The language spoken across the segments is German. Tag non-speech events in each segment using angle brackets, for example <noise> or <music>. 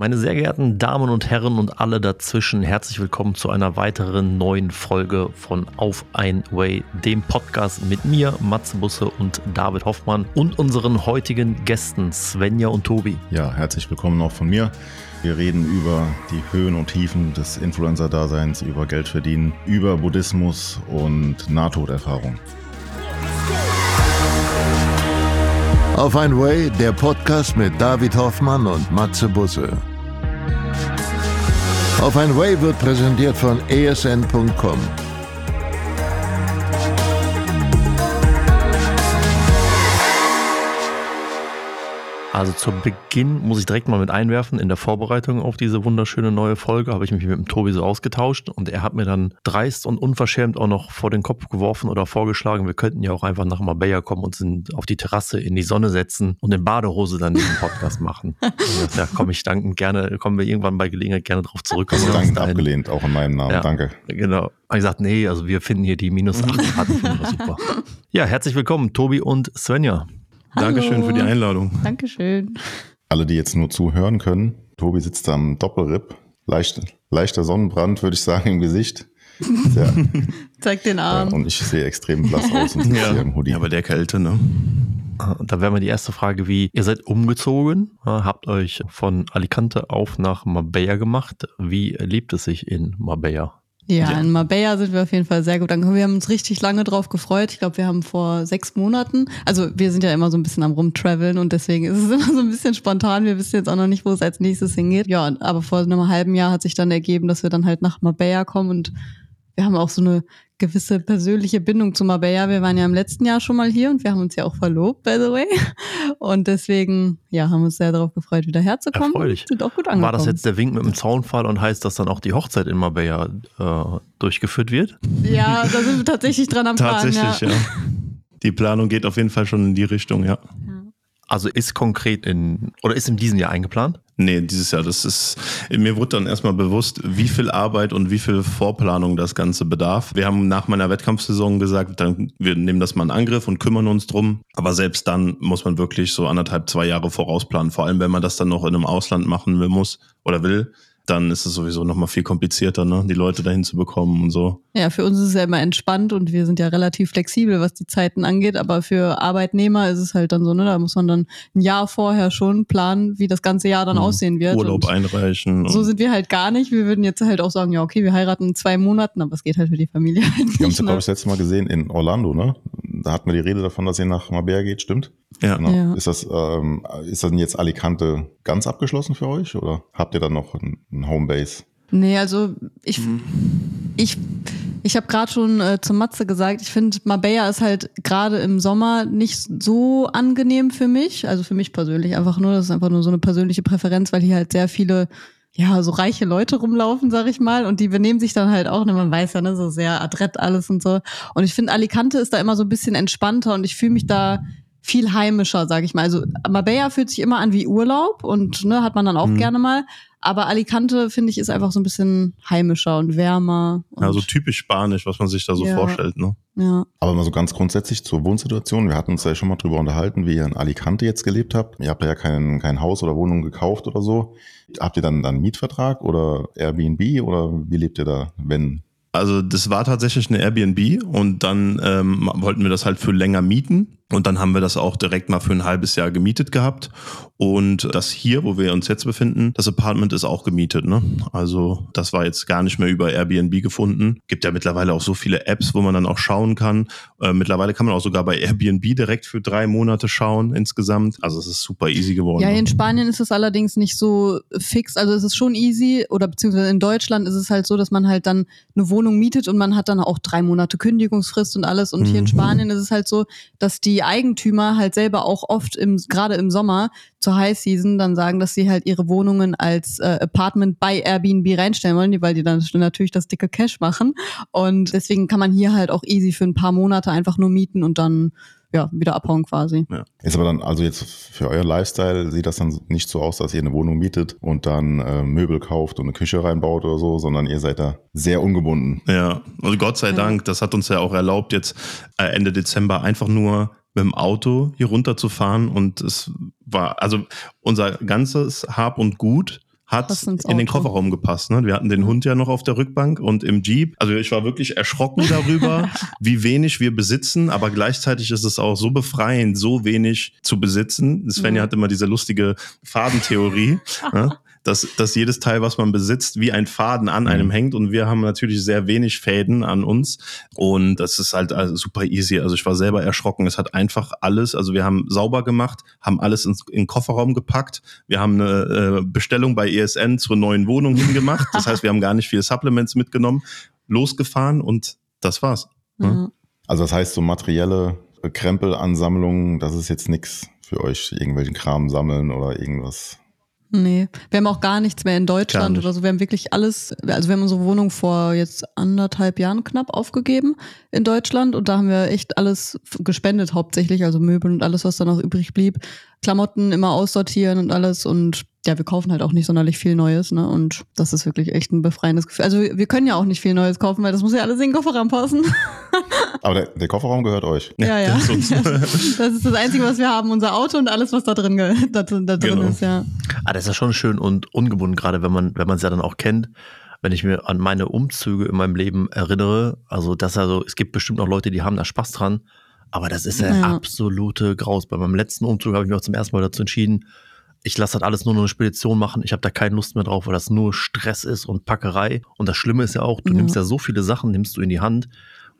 Meine sehr geehrten Damen und Herren und alle dazwischen, herzlich willkommen zu einer weiteren neuen Folge von Auf ein Way, dem Podcast mit mir, Matze Busse und David Hoffmann und unseren heutigen Gästen Svenja und Tobi. Ja, herzlich willkommen auch von mir. Wir reden über die Höhen und Tiefen des Influencer-Daseins, über Geld verdienen, über Buddhismus und Nahtoderfahrung. Auf ein Way, der Podcast mit David Hoffmann und Matze Busse. Auf ein Way wird präsentiert von esn.com. Also zu Beginn muss ich direkt mal mit einwerfen, in der Vorbereitung auf diese wunderschöne neue Folge habe ich mich mit dem Tobi so ausgetauscht und er hat mir dann dreist und unverschämt auch noch vor den Kopf geworfen oder vorgeschlagen, wir könnten ja auch einfach nach Marbella kommen und sind auf die Terrasse in die Sonne setzen und in Badehose dann diesen Podcast machen. Und <laughs> ja, komme ich dankend gerne, kommen wir irgendwann bei Gelegenheit gerne drauf zurück. Also dankend abgelehnt, auch in meinem Namen, ja, danke. Genau. Habe ich gesagt, nee, also wir finden hier die minus 8 Grad, super. <laughs> Ja, herzlich willkommen, Tobi und Svenja. Hallo. Dankeschön für die Einladung. Dankeschön. Alle, die jetzt nur zuhören können, Tobi sitzt am Doppelripp. Leicht, leichter Sonnenbrand, würde ich sagen, im Gesicht. Ja. <laughs> Zeig den Arm. Und ich sehe extrem blass aus und <laughs> ja. hier im Hoodie. Ja, bei der Kälte, ne? Da wäre mal die erste Frage, wie ihr seid umgezogen, habt euch von Alicante auf nach Marbella gemacht. Wie erlebt es sich in Marbella? Ja, ja, in Marbella sind wir auf jeden Fall sehr gut angekommen. Wir haben uns richtig lange drauf gefreut. Ich glaube, wir haben vor sechs Monaten, also wir sind ja immer so ein bisschen am Rumtraveln und deswegen ist es <laughs> immer so ein bisschen spontan. Wir wissen jetzt auch noch nicht, wo es als nächstes hingeht. Ja, aber vor einem halben Jahr hat sich dann ergeben, dass wir dann halt nach Marbella kommen und wir haben auch so eine gewisse persönliche Bindung zu Marbella. Wir waren ja im letzten Jahr schon mal hier und wir haben uns ja auch verlobt, by the way. Und deswegen, ja, haben uns sehr darauf gefreut, wieder herzukommen. Erfreulich. Sind auch gut angekommen. War das jetzt der Wink mit dem Zaunfall und heißt, dass dann auch die Hochzeit in Marbella äh, durchgeführt wird? Ja, da sind wir tatsächlich dran am Plan. Tatsächlich, ja. ja. Die Planung geht auf jeden Fall schon in die Richtung, ja. Also ist konkret in, oder ist in diesem Jahr eingeplant? Nee, dieses Jahr. Das ist, mir wurde dann erstmal bewusst, wie viel Arbeit und wie viel Vorplanung das Ganze bedarf. Wir haben nach meiner Wettkampfsaison gesagt, dann, wir nehmen das mal in Angriff und kümmern uns drum. Aber selbst dann muss man wirklich so anderthalb, zwei Jahre vorausplanen. Vor allem, wenn man das dann noch in einem Ausland machen muss oder will, dann ist es sowieso nochmal viel komplizierter, ne? die Leute dahin zu bekommen und so. Ja, für uns ist es ja immer entspannt und wir sind ja relativ flexibel, was die Zeiten angeht, aber für Arbeitnehmer ist es halt dann so, ne, da muss man dann ein Jahr vorher schon planen, wie das ganze Jahr dann mhm. aussehen wird. Urlaub und einreichen. So sind wir halt gar nicht. Wir würden jetzt halt auch sagen, ja, okay, wir heiraten in zwei Monaten, aber es geht halt für die Familie halt nicht. Wir haben es, glaube ich, das letzte Mal gesehen in Orlando, ne? Da hatten wir die Rede davon, dass ihr nach Marbella geht, stimmt? Ja. Genau. ja. Ist das, ähm, ist das jetzt Alicante ganz abgeschlossen für euch oder habt ihr dann noch ein, ein Homebase? Nee, also ich, mhm. ich, ich habe gerade schon äh, zu Matze gesagt, ich finde, Marbella ist halt gerade im Sommer nicht so angenehm für mich. Also für mich persönlich einfach nur, das ist einfach nur so eine persönliche Präferenz, weil hier halt sehr viele ja, so reiche Leute rumlaufen, sag ich mal, und die benehmen sich dann halt auch, ne, man weiß ja, ne, so sehr adrett alles und so. Und ich finde, Alicante ist da immer so ein bisschen entspannter und ich fühle mich da viel heimischer, sag ich mal. Also Marbella fühlt sich immer an wie Urlaub und ne, hat man dann auch mhm. gerne mal. Aber Alicante, finde ich, ist einfach so ein bisschen heimischer und wärmer. Und ja, so typisch spanisch, was man sich da so ja. vorstellt, ne? Ja. Aber mal so ganz grundsätzlich zur Wohnsituation. Wir hatten uns ja schon mal drüber unterhalten, wie ihr in Alicante jetzt gelebt habt. Ihr habt ja kein, kein Haus oder Wohnung gekauft oder so. Habt ihr dann einen Mietvertrag oder Airbnb oder wie lebt ihr da, wenn also das war tatsächlich eine Airbnb und dann ähm, wollten wir das halt für länger mieten und dann haben wir das auch direkt mal für ein halbes Jahr gemietet gehabt. Und das hier, wo wir uns jetzt befinden, das Apartment ist auch gemietet. Ne? Also das war jetzt gar nicht mehr über Airbnb gefunden. Gibt ja mittlerweile auch so viele Apps, wo man dann auch schauen kann. Äh, mittlerweile kann man auch sogar bei Airbnb direkt für drei Monate schauen insgesamt. Also es ist super easy geworden. Ja, in Spanien ist es allerdings nicht so fix. Also es ist schon easy oder beziehungsweise in Deutschland ist es halt so, dass man halt dann eine Wohnung mietet und man hat dann auch drei Monate Kündigungsfrist und alles. Und hier in mhm. Spanien ist es halt so, dass die die Eigentümer halt selber auch oft im, gerade im Sommer zur High Season dann sagen, dass sie halt ihre Wohnungen als äh, Apartment bei Airbnb reinstellen wollen, weil die dann natürlich das dicke Cash machen. Und deswegen kann man hier halt auch easy für ein paar Monate einfach nur mieten und dann ja, wieder abhauen quasi. Ja. Ist aber dann, also jetzt für euer Lifestyle sieht das dann nicht so aus, dass ihr eine Wohnung mietet und dann äh, Möbel kauft und eine Küche reinbaut oder so, sondern ihr seid da sehr ungebunden. Ja, also Gott sei Dank, das hat uns ja auch erlaubt, jetzt äh, Ende Dezember einfach nur mit dem Auto hier runterzufahren und es war, also unser ganzes Hab und Gut hat in den. Kofferraum gepasst. Ne? Wir hatten den Hund ja noch auf der Rückbank und im Jeep. Also ich war wirklich erschrocken darüber, <laughs> wie wenig wir besitzen, aber gleichzeitig ist es auch so befreiend, so wenig zu besitzen. Svenja Mhm. hat immer diese lustige Fadentheorie. ne? <laughs> Dass, dass jedes Teil, was man besitzt, wie ein Faden an einem hängt. Und wir haben natürlich sehr wenig Fäden an uns. Und das ist halt also super easy. Also ich war selber erschrocken. Es hat einfach alles, also wir haben sauber gemacht, haben alles ins, in den Kofferraum gepackt. Wir haben eine äh, Bestellung bei ESN zur neuen Wohnung hingemacht. Das heißt, wir haben gar nicht viele Supplements mitgenommen, losgefahren und das war's. Ja. Also das heißt, so materielle Krempelansammlungen, das ist jetzt nichts für euch, irgendwelchen Kram sammeln oder irgendwas. Nee, wir haben auch gar nichts mehr in Deutschland oder so. Wir haben wirklich alles, also wir haben unsere Wohnung vor jetzt anderthalb Jahren knapp aufgegeben in Deutschland und da haben wir echt alles gespendet hauptsächlich, also Möbel und alles, was da noch übrig blieb. Klamotten immer aussortieren und alles und ja, wir kaufen halt auch nicht sonderlich viel Neues, ne? Und das ist wirklich echt ein befreiendes Gefühl. Also wir können ja auch nicht viel Neues kaufen, weil das muss ja alles in den Kofferraum passen. <laughs> Aber der, der Kofferraum gehört euch. ja, ja. das ist uns- <laughs> Das ist das Einzige, was wir haben, unser Auto und alles, was da drin, da, da drin Genau. ist, ja. Ah, das ist ja schon schön und ungebunden, gerade wenn man, wenn man es ja dann auch kennt. Wenn ich mir an meine Umzüge in meinem Leben erinnere, also das also, es gibt bestimmt noch Leute, die haben da Spaß dran, aber das ist ja, Ja. absolute Graus. Bei meinem letzten Umzug habe ich mich auch zum ersten Mal dazu entschieden, ich lasse das alles nur noch eine Spedition machen. Ich habe da keine Lust mehr drauf, weil das nur Stress ist und Packerei. Und das Schlimme ist ja auch, du Ja. nimmst ja so viele Sachen, nimmst du in die Hand,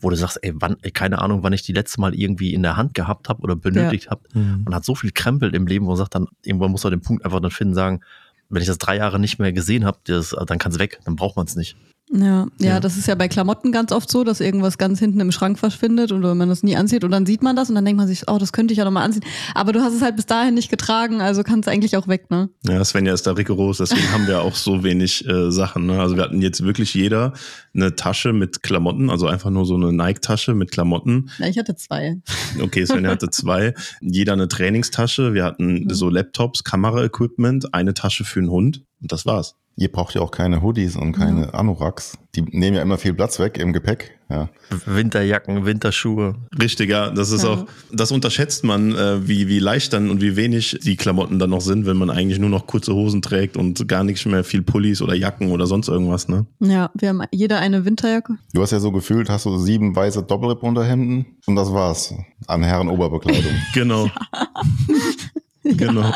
wo du sagst, ey, wann, ey, keine Ahnung, wann ich die letzte Mal irgendwie in der Hand gehabt habe oder benötigt habe. Man hat so viel Krempel im Leben, wo man sagt dann, irgendwann muss man den Punkt einfach dann finden, sagen, wenn ich das drei Jahre nicht mehr gesehen habe, dann kann es weg, dann braucht man es nicht. Ja, ja, Ja. das ist ja bei Klamotten ganz oft so, dass irgendwas ganz hinten im Schrank verschwindet oder man das nie anzieht und dann sieht man das und dann denkt man sich, oh, das könnte ich ja nochmal anziehen. Aber du hast es halt bis dahin nicht getragen, also kann es eigentlich auch weg, ne? Ja, Svenja ist da rigoros, deswegen haben wir auch so wenig äh, Sachen. Ne? Also wir hatten jetzt wirklich jeder eine Tasche mit Klamotten, also einfach nur so eine Nike-Tasche mit Klamotten. Ja, ich hatte zwei. Okay, Svenja hatte zwei. Jeder eine Trainingstasche. Wir hatten Mhm. so Laptops, Kameraequipment, eine Tasche für einen Hund und das war's. Ihr braucht ja auch keine Hoodies und keine Anoraks. Die nehmen ja immer viel Platz weg im Gepäck. Ja. Winterjacken, Winterschuhe. Richtig, ja. Das ist Ja. auch, das unterschätzt man, äh, wie, wie leicht dann und wie wenig die Klamotten dann noch sind, wenn man eigentlich nur noch kurze Hosen trägt und gar nicht mehr viel Pullis oder Jacken oder sonst irgendwas, ne? Ja, wir haben jeder eine Winterjacke. Du hast ja so gefühlt, hast du sieben weiße Doppelripp-Unterhemden und das war's an Herren-Oberbekleidung. <laughs> Genau. <laughs> Genau.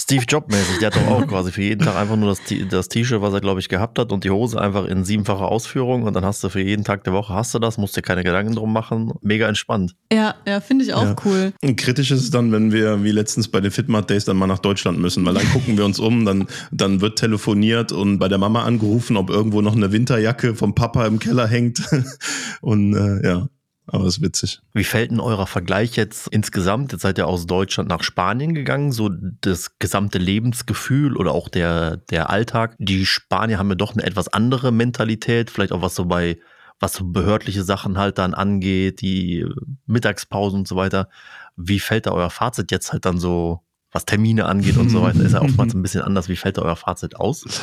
Steve Jobs-mäßig, der hat doch auch quasi für jeden Tag einfach nur das T-Shirt, was er, glaube ich, gehabt hat und die Hose einfach in siebenfacher Ausführung und dann hast du für jeden Tag der Woche hast du das, musst dir keine Gedanken drum machen. Mega entspannt. Ja, ja, finde ich auch Ja. cool. Und kritisch ist es dann, wenn wir wie letztens bei den Fitmat Days dann mal nach Deutschland müssen, weil dann <laughs> gucken wir uns um, dann, dann wird telefoniert und bei der Mama angerufen, ob irgendwo noch eine Winterjacke vom Papa im Keller hängt. <laughs> Und äh, ja, aber ist witzig. Wie fällt denn eurer Vergleich jetzt insgesamt? Jetzt seid ihr aus Deutschland nach Spanien gegangen, so das gesamte Lebensgefühl oder auch der, der Alltag. Die Spanier haben ja doch eine etwas andere Mentalität, vielleicht auch was so bei, was so behördliche Sachen halt dann angeht, die Mittagspausen und so weiter. Wie fällt da euer Fazit jetzt halt dann so, was Termine angeht und so weiter? Ist ja oftmals ein bisschen anders. Wie fällt da euer Fazit aus?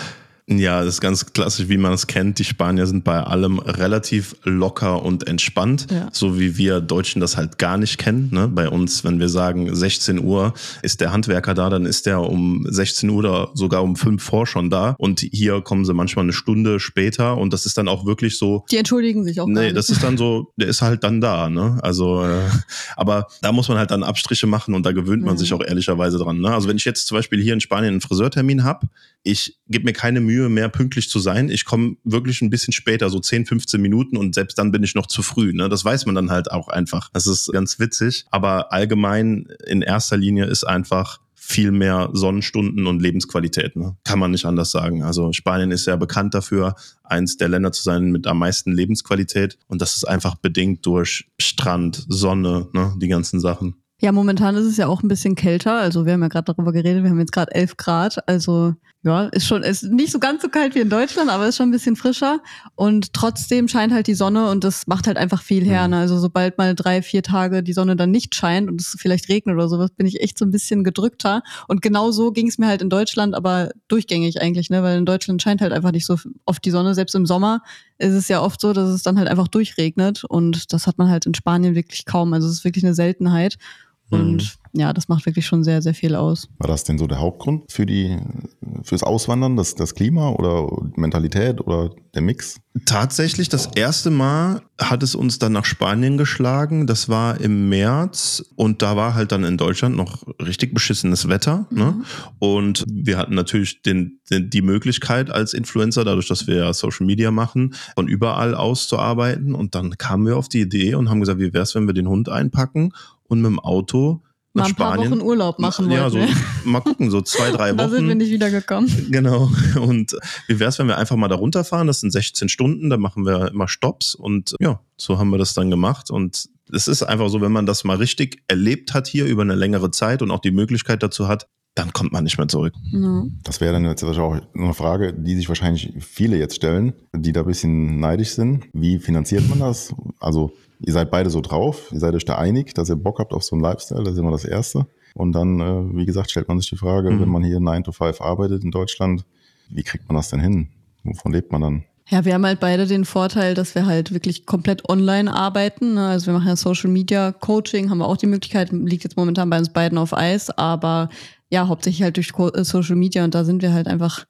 Ja, das ist ganz klassisch, wie man es kennt. Die Spanier sind bei allem relativ locker und entspannt, Ja. so wie wir Deutschen das halt gar nicht kennen. Ne? Bei uns, wenn wir sagen 16 Uhr ist der Handwerker da, dann ist der um 16 Uhr oder sogar um 5 vor schon da. Und hier kommen sie manchmal eine Stunde später und das ist dann auch wirklich so, Die entschuldigen sich auch Nee, das ist dann so, der ist halt dann da, ne? Also, äh, aber da muss man halt dann Abstriche machen und da gewöhnt man Mhm. sich auch ehrlicherweise dran. Ne? Also wenn ich jetzt zum Beispiel hier in Spanien einen Friseurtermin habe, ich gebe mir keine Mühe mehr pünktlich zu sein. Ich komme wirklich ein bisschen später, so 10, 15 Minuten und selbst dann bin ich noch zu früh. Ne? Das weiß man dann halt auch einfach. Das ist ganz witzig. Aber allgemein in erster Linie ist einfach viel mehr Sonnenstunden und Lebensqualität. Ne? Kann man nicht anders sagen. Also Spanien ist ja bekannt dafür, eins der Länder zu sein mit am meisten Lebensqualität. Und das ist einfach bedingt durch Strand, Sonne, ne? die ganzen Sachen. Ja, momentan ist es ja auch ein bisschen kälter. Also wir haben ja gerade darüber geredet, wir haben jetzt gerade 11 Grad. Also ja, ist schon, ist nicht so ganz so kalt wie in Deutschland, aber ist schon ein bisschen frischer. Und trotzdem scheint halt die Sonne und das macht halt einfach viel her. Mhm. Ne? Also sobald mal drei, vier Tage die Sonne dann nicht scheint und es vielleicht regnet oder sowas, bin ich echt so ein bisschen gedrückter. Und genau so ging es mir halt in Deutschland, aber durchgängig eigentlich, ne? Weil in Deutschland scheint halt einfach nicht so oft die Sonne. Selbst im Sommer ist es ja oft so, dass es dann halt einfach durchregnet. Und das hat man halt in Spanien wirklich kaum. Also es ist wirklich eine Seltenheit. Und ja, das macht wirklich schon sehr, sehr viel aus. War das denn so der Hauptgrund für die, fürs Auswandern, das, das Klima oder Mentalität oder der Mix? Tatsächlich, das erste Mal hat es uns dann nach Spanien geschlagen. Das war im März und da war halt dann in Deutschland noch richtig beschissenes Wetter. Ne? Und wir hatten natürlich den, den, die Möglichkeit als Influencer, dadurch, dass wir Social Media machen, von überall auszuarbeiten. Und dann kamen wir auf die Idee und haben gesagt, wie wäre es, wenn wir den Hund einpacken und mit dem Auto nach Mal ein paar Spanien. Wochen Urlaub machen Ja, so wollten wir. mal gucken, so zwei, drei <laughs> Da sind wir Wochen. nicht wiedergekommen. Genau. Und wie wäre es, wenn wir einfach mal da runterfahren? Das sind 16 Stunden, da machen wir immer Stops und ja, so haben wir das dann gemacht. Und es ist einfach so, wenn man das mal richtig erlebt hat hier über eine längere Zeit und auch die Möglichkeit dazu hat, dann kommt man nicht mehr zurück. Ja. Das wäre dann jetzt auch eine Frage, die sich wahrscheinlich viele jetzt stellen, die da ein bisschen neidisch sind. Wie finanziert man das? Also ihr seid beide so drauf, ihr seid euch da einig, dass ihr Bock habt auf so einen Lifestyle, das ist immer das Erste. Und dann, äh, wie gesagt, stellt man sich die Frage, Mhm. wenn man hier 9 to 5 arbeitet in Deutschland, wie kriegt man das denn hin? Wovon lebt man dann? Ja, wir haben halt beide den Vorteil, dass wir halt wirklich komplett online arbeiten. ne? Also wir machen ja Social Media Coaching, haben wir auch die Möglichkeit, liegt jetzt momentan bei uns beiden auf Eis, aber ja, hauptsächlich halt durch äh, Social Media und da sind wir halt einfach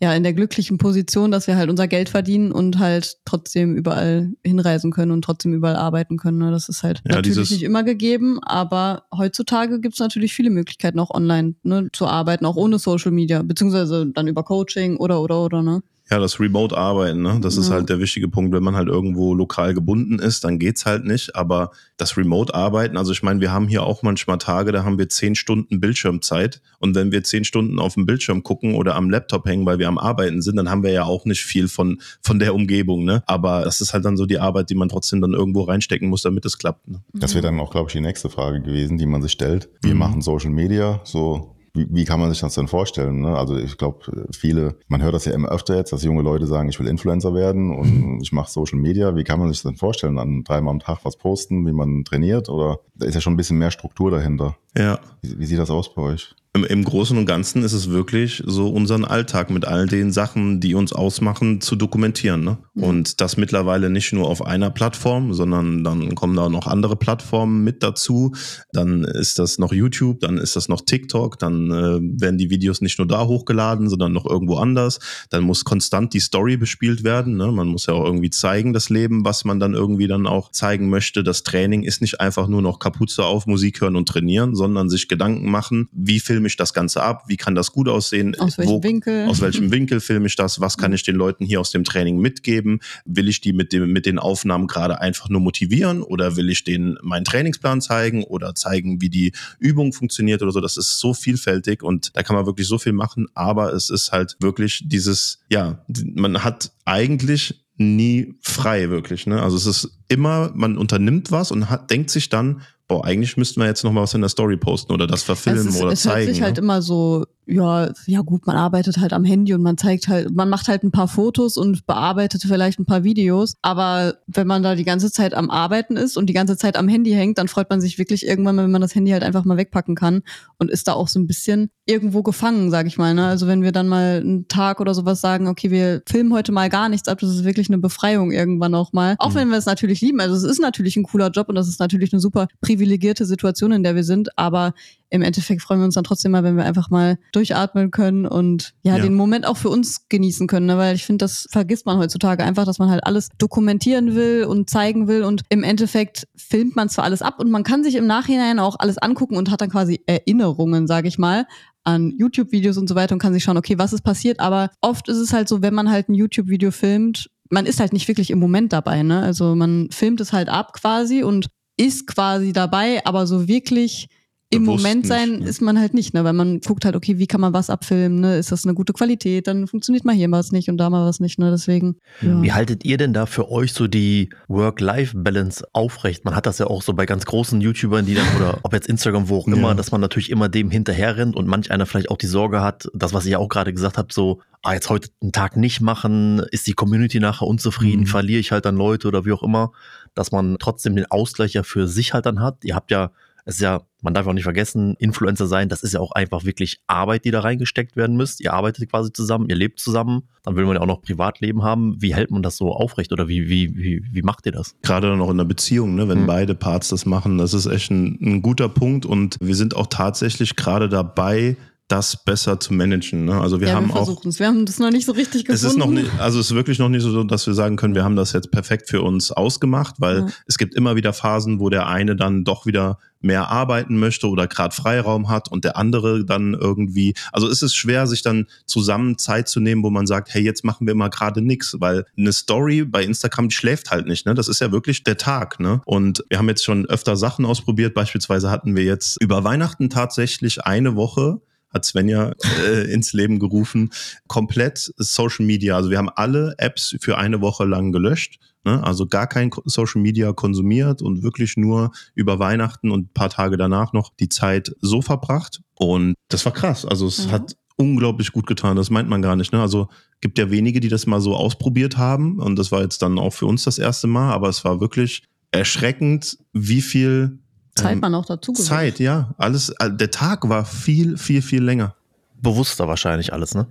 ja in der glücklichen Position, dass wir halt unser Geld verdienen und halt trotzdem überall hinreisen können und trotzdem überall arbeiten können. ne? Das ist halt Ja, natürlich nicht immer gegeben, aber heutzutage gibt es natürlich viele Möglichkeiten, auch online ne, zu arbeiten, auch ohne Social Media, beziehungsweise dann über Coaching oder oder oder, ne? Ja, das Remote-Arbeiten, ne? das ist Ja. halt der wichtige Punkt. Wenn man halt irgendwo lokal gebunden ist, dann geht's halt nicht. Aber das Remote-Arbeiten, also ich meine, wir haben hier auch manchmal Tage, da haben wir zehn Stunden Bildschirmzeit. Und wenn wir zehn Stunden auf dem Bildschirm gucken oder am Laptop hängen, weil wir am Arbeiten sind, dann haben wir ja auch nicht viel von, von der Umgebung. Ne? Aber das ist halt dann so die Arbeit, die man trotzdem dann irgendwo reinstecken muss, damit es klappt. Ne? Das wäre dann auch, glaube ich, die nächste Frage gewesen, die man sich stellt. Wir Mhm. machen Social Media, so wie, wie kann man sich das denn vorstellen? Ne? Also ich glaube, viele, man hört das ja immer öfter jetzt, dass junge Leute sagen, ich will Influencer werden und ich mache Social Media. Wie kann man sich das denn vorstellen? An dreimal am Tag was posten, wie man trainiert? Oder da ist ja schon ein bisschen mehr Struktur dahinter. Ja. Wie, wie sieht das aus bei euch? Im, Im Großen und Ganzen ist es wirklich so unseren Alltag mit all den Sachen, die uns ausmachen, zu dokumentieren. Ne? Mhm. Und das mittlerweile nicht nur auf einer Plattform, sondern dann kommen da noch andere Plattformen mit dazu. Dann ist das noch YouTube, dann ist das noch TikTok, dann äh, werden die Videos nicht nur da hochgeladen, sondern noch irgendwo anders. Dann muss konstant die Story bespielt werden. Ne? Man muss ja auch irgendwie zeigen, das Leben, was man dann irgendwie dann auch zeigen möchte. Das Training ist nicht einfach nur noch Kapuze auf, Musik hören und trainieren, sondern sich Gedanken machen, wie filme ich das Ganze ab, wie kann das gut aussehen, Aus welchem Winkel? aus welchem Winkel filme ich das, was kann ich den Leuten hier aus dem Training mitgeben, will ich die mit, dem, mit den Aufnahmen gerade einfach nur motivieren oder will ich denen meinen Trainingsplan zeigen oder zeigen, wie die Übung funktioniert oder so, das ist so vielfältig und da kann man wirklich so viel machen, aber es ist halt wirklich dieses, ja, man hat eigentlich nie frei wirklich, ne? Also es ist immer, man unternimmt was und hat, denkt sich dann, boah, eigentlich müssten wir jetzt noch mal was in der Story posten oder das verfilmen es ist, oder es zeigen. hört sich halt ne? immer so, ja, ja gut, man arbeitet halt am Handy und man zeigt halt, man macht halt ein paar Fotos und bearbeitet vielleicht ein paar Videos. Aber wenn man da die ganze Zeit am Arbeiten ist und die ganze Zeit am Handy hängt, dann freut man sich wirklich irgendwann mal, wenn man das Handy halt einfach mal wegpacken kann und ist da auch so ein bisschen irgendwo gefangen, sag ich mal. Ne? Also wenn wir dann mal einen Tag oder sowas sagen, okay, wir filmen heute mal gar nichts ab, das ist wirklich eine Befreiung irgendwann auch mal. Auch Mhm. wenn wir es natürlich lieben. Also es ist natürlich ein cooler Job und das ist natürlich eine super privilegierte Situation, in der wir sind, aber im Endeffekt freuen wir uns dann trotzdem mal, wenn wir einfach mal durchatmen können und ja, Ja. den Moment auch für uns genießen können, ne? weil ich finde, das vergisst man heutzutage einfach, dass man halt alles dokumentieren will und zeigen will und im Endeffekt filmt man zwar alles ab und man kann sich im Nachhinein auch alles angucken und hat dann quasi Erinnerungen, sage ich mal, an YouTube-Videos und so weiter und kann sich schauen, okay, was ist passiert, aber oft ist es halt so, wenn man halt ein YouTube-Video filmt, man ist halt nicht wirklich im Moment dabei, ne? Also man filmt es halt ab quasi und ist quasi dabei, aber so wirklich im Moment nicht, sein ne? ist man halt nicht, ne? Weil man guckt halt, okay, wie kann man was abfilmen, ne? Ist das eine gute Qualität? Dann funktioniert mal hier was nicht und da mal was nicht, ne? Deswegen. Ja. Wie haltet ihr denn da für euch so die Work-Life-Balance aufrecht? Man hat das ja auch so bei ganz großen YouTubern, die dann, oder ob jetzt Instagram, wo auch immer, Ja. dass man natürlich immer dem hinterher rennt und manch einer vielleicht auch die Sorge hat, das, was ich ja auch gerade gesagt habe, so, ah, jetzt heute einen Tag nicht machen, ist die Community nachher unzufrieden, Mhm. verliere ich halt dann Leute oder wie auch immer, dass man trotzdem den Ausgleich ja für sich halt dann hat. Ihr habt ja es ist ja, man darf auch nicht vergessen, Influencer sein, das ist ja auch einfach wirklich Arbeit, die da reingesteckt werden müsst. Ihr arbeitet quasi zusammen, ihr lebt zusammen, dann will man ja auch noch Privatleben haben. Wie hält man das so aufrecht oder wie, wie, wie, wie macht ihr das? Gerade dann auch in einer Beziehung, ne, wenn Mhm. beide Parts das machen, das ist echt ein, ein guter Punkt und wir sind auch tatsächlich gerade dabei, das besser zu managen. Ne? Also wir ja, haben wir auch versuchen es. Wir haben das noch nicht so richtig gefunden. Es ist noch nicht, also es ist wirklich noch nicht so, dass wir sagen können, wir haben das jetzt perfekt für uns ausgemacht, weil Ja. es gibt immer wieder Phasen, wo der eine dann doch wieder mehr arbeiten möchte oder gerade Freiraum hat und der andere dann irgendwie, also es ist schwer, sich dann zusammen Zeit zu nehmen, wo man sagt, hey, jetzt machen wir mal gerade nichts, weil eine Story bei Instagram, die schläft halt nicht, ne? Das ist ja wirklich der Tag, ne? Und wir haben jetzt schon öfter Sachen ausprobiert, beispielsweise hatten wir jetzt über Weihnachten tatsächlich eine Woche hat Svenja äh, ins Leben gerufen, komplett Social Media. Also wir haben alle Apps für eine Woche lang gelöscht. Ne? Also gar kein Social Media konsumiert und wirklich nur über Weihnachten und ein paar Tage danach noch die Zeit so verbracht. Und das war krass. Also es Ja. hat unglaublich gut getan. Das meint man gar nicht. Ne? Also gibt ja wenige, die das mal so ausprobiert haben. Und das war jetzt dann auch für uns das erste Mal. Aber es war wirklich erschreckend, wie viel Zeit ähm, man auch dazu gewinnt. Zeit, ja. Alles, äh, der Tag war viel, viel, viel länger. Bewusster wahrscheinlich alles, ne?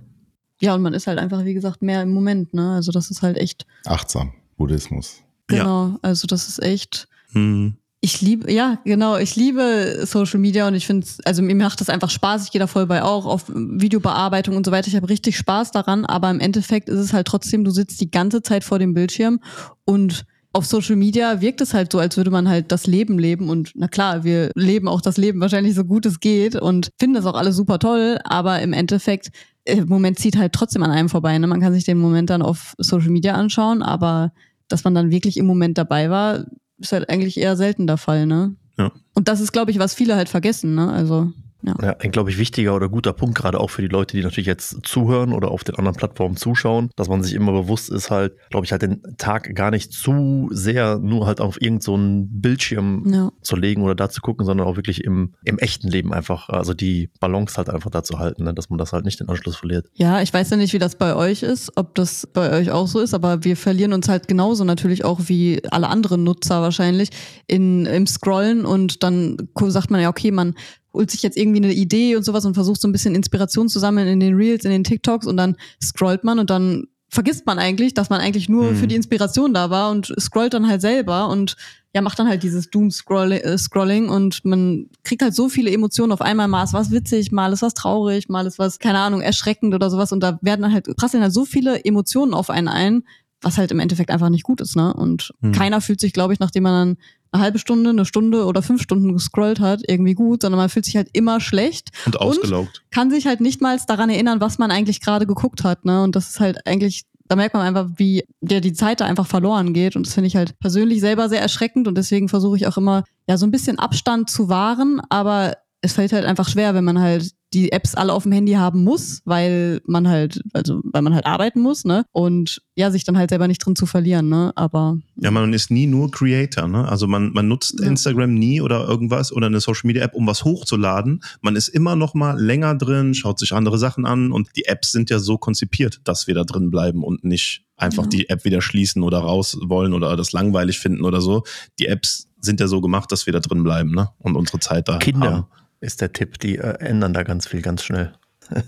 Ja, und man ist halt einfach, wie gesagt, mehr im Moment, ne? Also das ist halt echt, Achtsam. Buddhismus. Ja. genau, also das ist echt. Hm. Ich liebe, ja, genau, ich liebe Social Media und ich finde also mir macht das einfach Spaß, ich gehe da voll bei auch auf Videobearbeitung und so weiter. Ich habe richtig Spaß daran, aber im Endeffekt ist es halt trotzdem, du sitzt die ganze Zeit vor dem Bildschirm und auf Social Media wirkt es halt so, als würde man halt das Leben leben und na klar, wir leben auch das Leben wahrscheinlich so gut es geht und finden das auch alles super toll, aber im Endeffekt, äh, im Moment zieht halt trotzdem an einem vorbei. Ne? Man kann sich den Moment dann auf Social Media anschauen, aber dass man dann wirklich im Moment dabei war, ist halt eigentlich eher selten der Fall, ne? Ja. Und das ist, glaube ich, was viele halt vergessen, ne? Also, ja. Ja, ein, glaube ich, wichtiger oder guter Punkt, gerade auch für die Leute, die natürlich jetzt zuhören oder auf den anderen Plattformen zuschauen, dass man sich immer bewusst ist, halt, glaube ich, halt den Tag gar nicht zu sehr nur halt auf irgendeinen so einen Bildschirm Ja. zu legen oder da zu gucken, sondern auch wirklich im, im echten Leben einfach, also die Balance halt einfach da zu halten, ne, dass man das halt nicht den Anschluss verliert. Ja, ich weiß ja nicht, wie das bei euch ist, ob das bei euch auch so ist, aber wir verlieren uns halt genauso natürlich auch wie alle anderen Nutzer wahrscheinlich in, im Scrollen und dann sagt man ja, okay, man holt sich jetzt irgendwie eine Idee und sowas und versucht so ein bisschen Inspiration zu sammeln in den Reels, in den TikToks und dann scrollt man und dann vergisst man eigentlich, dass man eigentlich nur Mhm. für die Inspiration da war und scrollt dann halt selber und ja, macht dann halt dieses Doom-Scrolling äh, Scrolling und man kriegt halt so viele Emotionen auf einmal. Mal ist was witzig, mal ist was traurig, mal ist was, keine Ahnung, erschreckend oder sowas. Und da werden dann halt, prasseln halt so viele Emotionen auf einen ein, was halt im Endeffekt einfach nicht gut ist, ne? Und Hm. keiner fühlt sich, glaube ich, nachdem man dann eine halbe Stunde, eine Stunde oder fünf Stunden gescrollt hat, irgendwie gut, sondern man fühlt sich halt immer schlecht Und ausgelaugt. kann sich halt nicht mal daran erinnern, was man eigentlich gerade geguckt hat, ne? Und das ist halt eigentlich, da merkt man einfach, wie der die Zeit da einfach verloren geht. Und das finde ich halt persönlich selber sehr erschreckend und deswegen versuche ich auch immer, ja, so ein bisschen Abstand zu wahren, aber es fällt halt einfach schwer, wenn man halt die Apps alle auf dem Handy haben muss, weil man halt, also weil man halt arbeiten muss, ne? Und ja, sich dann halt selber nicht drin zu verlieren, ne? Aber Ja, man ist nie nur Creator, ne? Also man, man nutzt Ja. Instagram nie oder irgendwas oder eine Social Media App, um was hochzuladen. Man ist immer noch mal länger drin, schaut sich andere Sachen an und die Apps sind ja so konzipiert, dass wir da drin bleiben und nicht einfach Ja. die App wieder schließen oder raus wollen oder das langweilig finden oder so. Die Apps sind ja so gemacht, dass wir da drin bleiben, ne? Und unsere Zeit da Kinder haben. Ist der Tipp, die äh, ändern da ganz viel, ganz schnell. <laughs>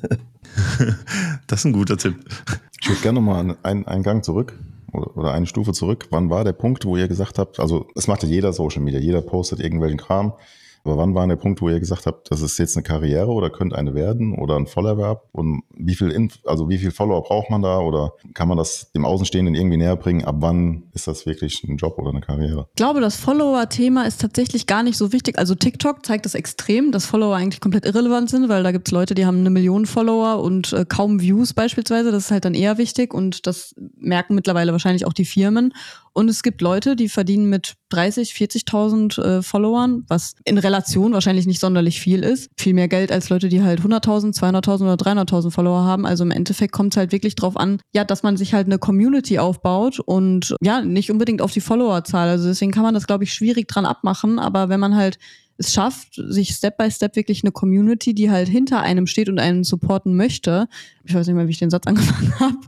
Das ist ein guter Tipp. Ich würde gerne nochmal einen, einen, Gang zurück oder, oder eine Stufe zurück. Wann war der Punkt, wo ihr gesagt habt, also es macht ja jeder Social Media, jeder postet irgendwelchen Kram. Aber wann war der Punkt, wo ihr gesagt habt, das ist jetzt eine Karriere oder könnte eine werden oder ein Vollerwerb? Und wie viel, Inf also wie viel Follower braucht man da oder kann man das dem Außenstehenden irgendwie näher bringen? Ab wann ist das wirklich ein Job oder eine Karriere? Ich glaube, das Follower-Thema ist tatsächlich gar nicht so wichtig. Also TikTok zeigt das extrem, dass Follower eigentlich komplett irrelevant sind, weil da gibt's Leute, die haben eine Million Follower und äh, kaum Views beispielsweise. Das ist halt dann eher wichtig und das merken mittlerweile wahrscheinlich auch die Firmen. Und es gibt Leute, die verdienen mit 30, 40.000 äh, Followern, was in Relation wahrscheinlich nicht sonderlich viel ist. Viel mehr Geld als Leute, die halt 100.000, 200.000 oder 300.000 Follower haben. Also im Endeffekt kommt es halt wirklich drauf an, ja, dass man sich halt eine Community aufbaut und ja, nicht unbedingt auf die Followerzahl. Also deswegen kann man das, glaube ich, schwierig dran abmachen. Aber wenn man halt es schafft, sich Step by Step wirklich eine Community, die halt hinter einem steht und einen supporten möchte. Ich weiß nicht mehr, wie ich den Satz <laughs> angefangen habe,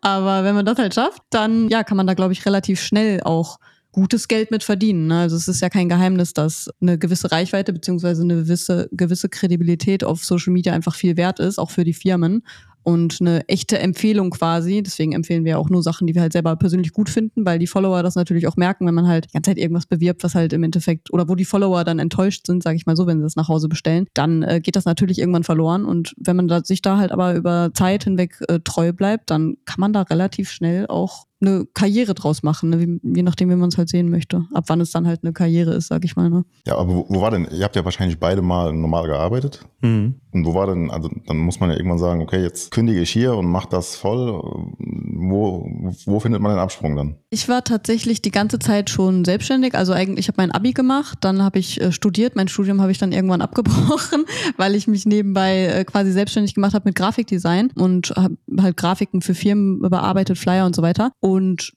aber wenn man das halt schafft, dann ja, kann man da glaube ich relativ schnell auch gutes Geld mit verdienen. Ne? Also es ist ja kein Geheimnis, dass eine gewisse Reichweite beziehungsweise eine gewisse, gewisse Kredibilität auf Social Media einfach viel wert ist, auch für die Firmen und eine echte Empfehlung quasi. Deswegen empfehlen wir auch nur Sachen, die wir halt selber persönlich gut finden, weil die Follower das natürlich auch merken, wenn man halt die ganze Zeit irgendwas bewirbt, was halt im Endeffekt oder wo die Follower dann enttäuscht sind, sage ich mal so, wenn sie das nach Hause bestellen, dann äh, geht das natürlich irgendwann verloren. Und wenn man da, sich da halt aber über Zeit hinweg äh, treu bleibt, dann kann man da relativ schnell auch eine Karriere draus machen, ne? Wie, je nachdem, wie man es halt sehen möchte. Ab wann es dann halt eine Karriere ist, sag ich mal. Ne? Ja, aber wo, wo war denn, ihr habt ja wahrscheinlich beide mal normal gearbeitet. Mhm. Und wo war denn, also dann muss man ja irgendwann sagen, okay, jetzt kündige ich hier und mach das voll. Wo, wo findet man den Absprung dann? Ich war tatsächlich die ganze Zeit schon selbstständig. Also eigentlich, ich habe mein Abi gemacht, dann habe ich äh, studiert. Mein Studium habe ich dann irgendwann <laughs> abgebrochen, weil ich mich nebenbei äh, quasi selbstständig gemacht habe mit Grafikdesign und habe halt Grafiken für Firmen bearbeitet, Flyer und so weiter. Und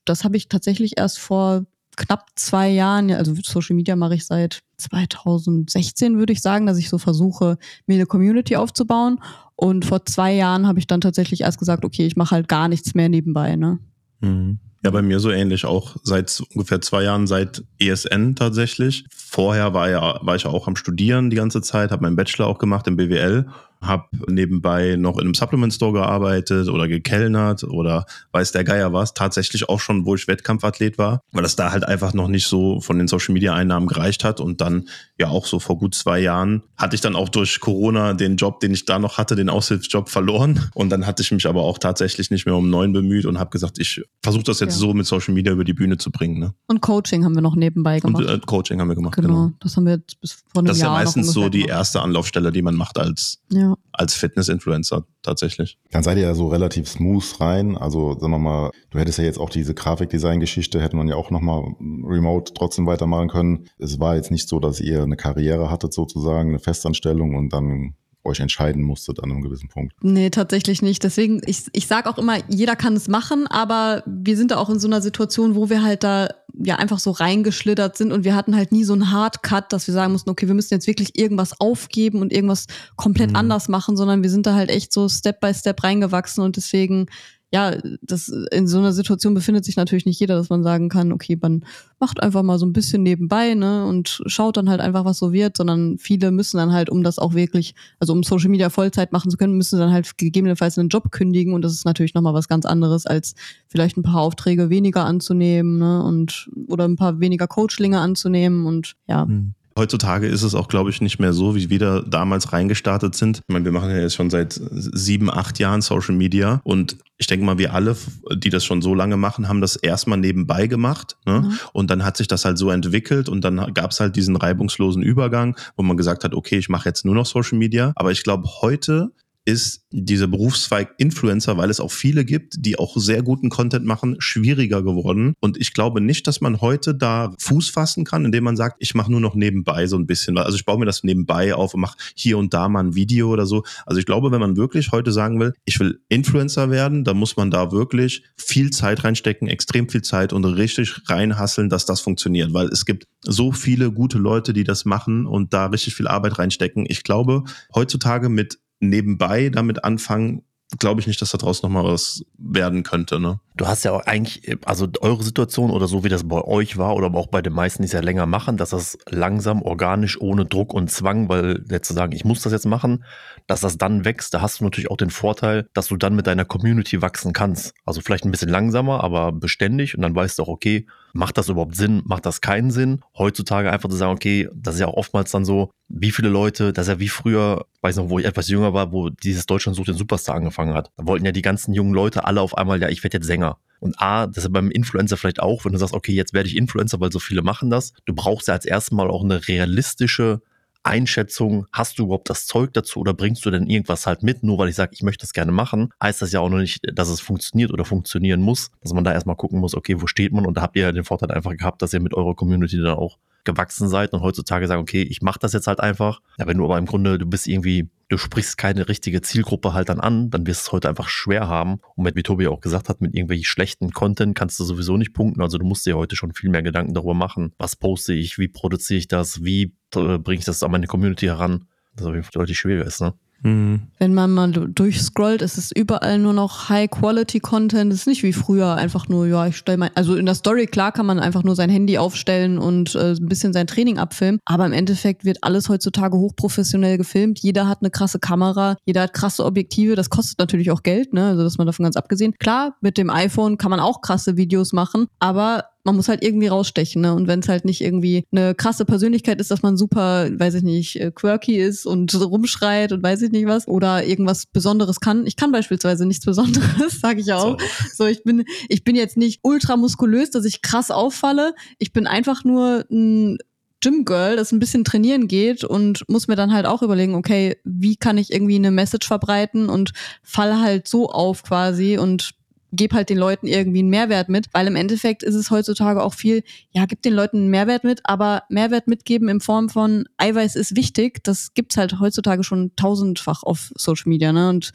das habe ich tatsächlich erst vor knapp zwei Jahren, also Social Media mache ich seit 2016, würde ich sagen, dass ich so versuche, mir eine Community aufzubauen. Und vor zwei Jahren habe ich dann tatsächlich erst gesagt, okay, ich mache halt gar nichts mehr nebenbei. Ne? Mhm. Ja, bei mir so ähnlich auch seit ungefähr zwei Jahren, seit ESN tatsächlich. Vorher war, ja, war ich auch am Studieren die ganze Zeit, habe meinen Bachelor auch gemacht im BWL habe nebenbei noch in einem Supplement Store gearbeitet oder gekellnert oder weiß der Geier was. Tatsächlich auch schon, wo ich Wettkampfathlet war, weil das da halt einfach noch nicht so von den Social Media Einnahmen gereicht hat. Und dann ja auch so vor gut zwei Jahren hatte ich dann auch durch Corona den Job, den ich da noch hatte, den Aushilfsjob verloren. Und dann hatte ich mich aber auch tatsächlich nicht mehr um neun bemüht und habe gesagt, ich versuche das jetzt ja. so mit Social Media über die Bühne zu bringen. Ne? Und Coaching haben wir noch nebenbei gemacht. Und äh, Coaching haben wir gemacht, genau. genau. Das haben wir jetzt bis vor einem Das ist Jahr ja meistens so die erste Anlaufstelle, die man macht als ja als Fitness-Influencer tatsächlich. Dann seid ihr ja so relativ smooth rein. Also sagen wir mal, du hättest ja jetzt auch diese Grafikdesign-Geschichte, hätte man ja auch nochmal remote trotzdem weitermachen können. Es war jetzt nicht so, dass ihr eine Karriere hattet sozusagen, eine Festanstellung und dann euch entscheiden musstet an einem gewissen Punkt. Nee, tatsächlich nicht. Deswegen, ich, ich sage auch immer, jeder kann es machen, aber wir sind da auch in so einer Situation, wo wir halt da ja einfach so reingeschlittert sind und wir hatten halt nie so einen Hardcut, dass wir sagen mussten, okay, wir müssen jetzt wirklich irgendwas aufgeben und irgendwas komplett mhm. anders machen, sondern wir sind da halt echt so Step by Step reingewachsen und deswegen ja, das in so einer Situation befindet sich natürlich nicht jeder, dass man sagen kann, okay, man macht einfach mal so ein bisschen nebenbei, ne, und schaut dann halt einfach, was so wird, sondern viele müssen dann halt, um das auch wirklich, also um Social Media Vollzeit machen zu können, müssen dann halt gegebenenfalls einen Job kündigen und das ist natürlich nochmal was ganz anderes, als vielleicht ein paar Aufträge weniger anzunehmen, ne, und oder ein paar weniger Coachlinge anzunehmen und ja. Mhm. Heutzutage ist es auch, glaube ich, nicht mehr so, wie wir damals reingestartet sind. Ich meine, wir machen ja jetzt schon seit sieben, acht Jahren Social Media und ich denke mal, wir alle, die das schon so lange machen, haben das erstmal nebenbei gemacht. Ne? Mhm. Und dann hat sich das halt so entwickelt und dann gab es halt diesen reibungslosen Übergang, wo man gesagt hat, okay, ich mache jetzt nur noch Social Media. Aber ich glaube, heute ist dieser Berufszweig Influencer, weil es auch viele gibt, die auch sehr guten Content machen, schwieriger geworden. Und ich glaube nicht, dass man heute da Fuß fassen kann, indem man sagt, ich mache nur noch nebenbei so ein bisschen. Also ich baue mir das nebenbei auf und mache hier und da mal ein Video oder so. Also ich glaube, wenn man wirklich heute sagen will, ich will Influencer werden, dann muss man da wirklich viel Zeit reinstecken, extrem viel Zeit und richtig reinhasseln, dass das funktioniert. Weil es gibt so viele gute Leute, die das machen und da richtig viel Arbeit reinstecken. Ich glaube, heutzutage mit nebenbei damit anfangen, glaube ich nicht, dass da draußen nochmal was werden könnte. Ne? Du hast ja auch eigentlich, also eure Situation oder so wie das bei euch war oder auch bei den meisten, die es ja länger machen, dass das langsam, organisch, ohne Druck und Zwang, weil jetzt zu sagen, ich muss das jetzt machen, dass das dann wächst, da hast du natürlich auch den Vorteil, dass du dann mit deiner Community wachsen kannst. Also vielleicht ein bisschen langsamer, aber beständig und dann weißt du auch, okay, macht das überhaupt Sinn, macht das keinen Sinn? Heutzutage einfach zu sagen, okay, das ist ja auch oftmals dann so, wie viele Leute, das ist ja wie früher, weiß noch, wo ich etwas jünger war, wo dieses Deutschland sucht den Superstar angefangen hat. Da wollten ja die ganzen jungen Leute alle auf einmal, ja, ich werde jetzt Sänger. Und A, das ist beim Influencer vielleicht auch, wenn du sagst, okay, jetzt werde ich Influencer, weil so viele machen das. Du brauchst ja als erstes Mal auch eine realistische Einschätzung, hast du überhaupt das Zeug dazu oder bringst du denn irgendwas halt mit? Nur weil ich sage, ich möchte das gerne machen, heißt das ja auch noch nicht, dass es funktioniert oder funktionieren muss, dass man da erstmal gucken muss, okay, wo steht man? Und da habt ihr ja den Vorteil einfach gehabt, dass ihr mit eurer Community dann auch gewachsen seid und heutzutage sagen, okay, ich mache das jetzt halt einfach. Ja, wenn du aber im Grunde, du bist irgendwie, du sprichst keine richtige Zielgruppe halt dann an, dann wirst du es heute einfach schwer haben. Und wie Tobi auch gesagt hat, mit irgendwelchen schlechten Content kannst du sowieso nicht punkten. Also du musst dir heute schon viel mehr Gedanken darüber machen. Was poste ich? Wie produziere ich das? Wie äh, bringe ich das an meine Community heran? Das ist auf jeden Fall deutlich schwieriger ist, ne? Mhm. Wenn man mal durchscrollt, ist es überall nur noch High-Quality-Content. Es ist nicht wie früher einfach nur, ja, ich stelle mein, also in der Story, klar kann man einfach nur sein Handy aufstellen und äh, ein bisschen sein Training abfilmen, aber im Endeffekt wird alles heutzutage hochprofessionell gefilmt. Jeder hat eine krasse Kamera, jeder hat krasse Objektive. Das kostet natürlich auch Geld, ne? Also, dass man davon ganz abgesehen. Klar, mit dem iPhone kann man auch krasse Videos machen, aber man muss halt irgendwie rausstechen, ne? Und wenn es halt nicht irgendwie eine krasse Persönlichkeit ist, dass man super, weiß ich nicht, äh, quirky ist und rumschreit und weiß ich nicht was oder irgendwas Besonderes kann. Ich kann beispielsweise nichts Besonderes, <laughs> sage ich auch. So. so, ich bin, ich bin jetzt nicht ultra muskulös, dass ich krass auffalle. Ich bin einfach nur ein Gym-Girl, das ein bisschen trainieren geht und muss mir dann halt auch überlegen, okay, wie kann ich irgendwie eine Message verbreiten und fall halt so auf quasi und gebe halt den Leuten irgendwie einen Mehrwert mit, weil im Endeffekt ist es heutzutage auch viel, ja, gib den Leuten einen Mehrwert mit, aber Mehrwert mitgeben in Form von Eiweiß ist wichtig, das gibt's halt heutzutage schon tausendfach auf Social Media, ne? Und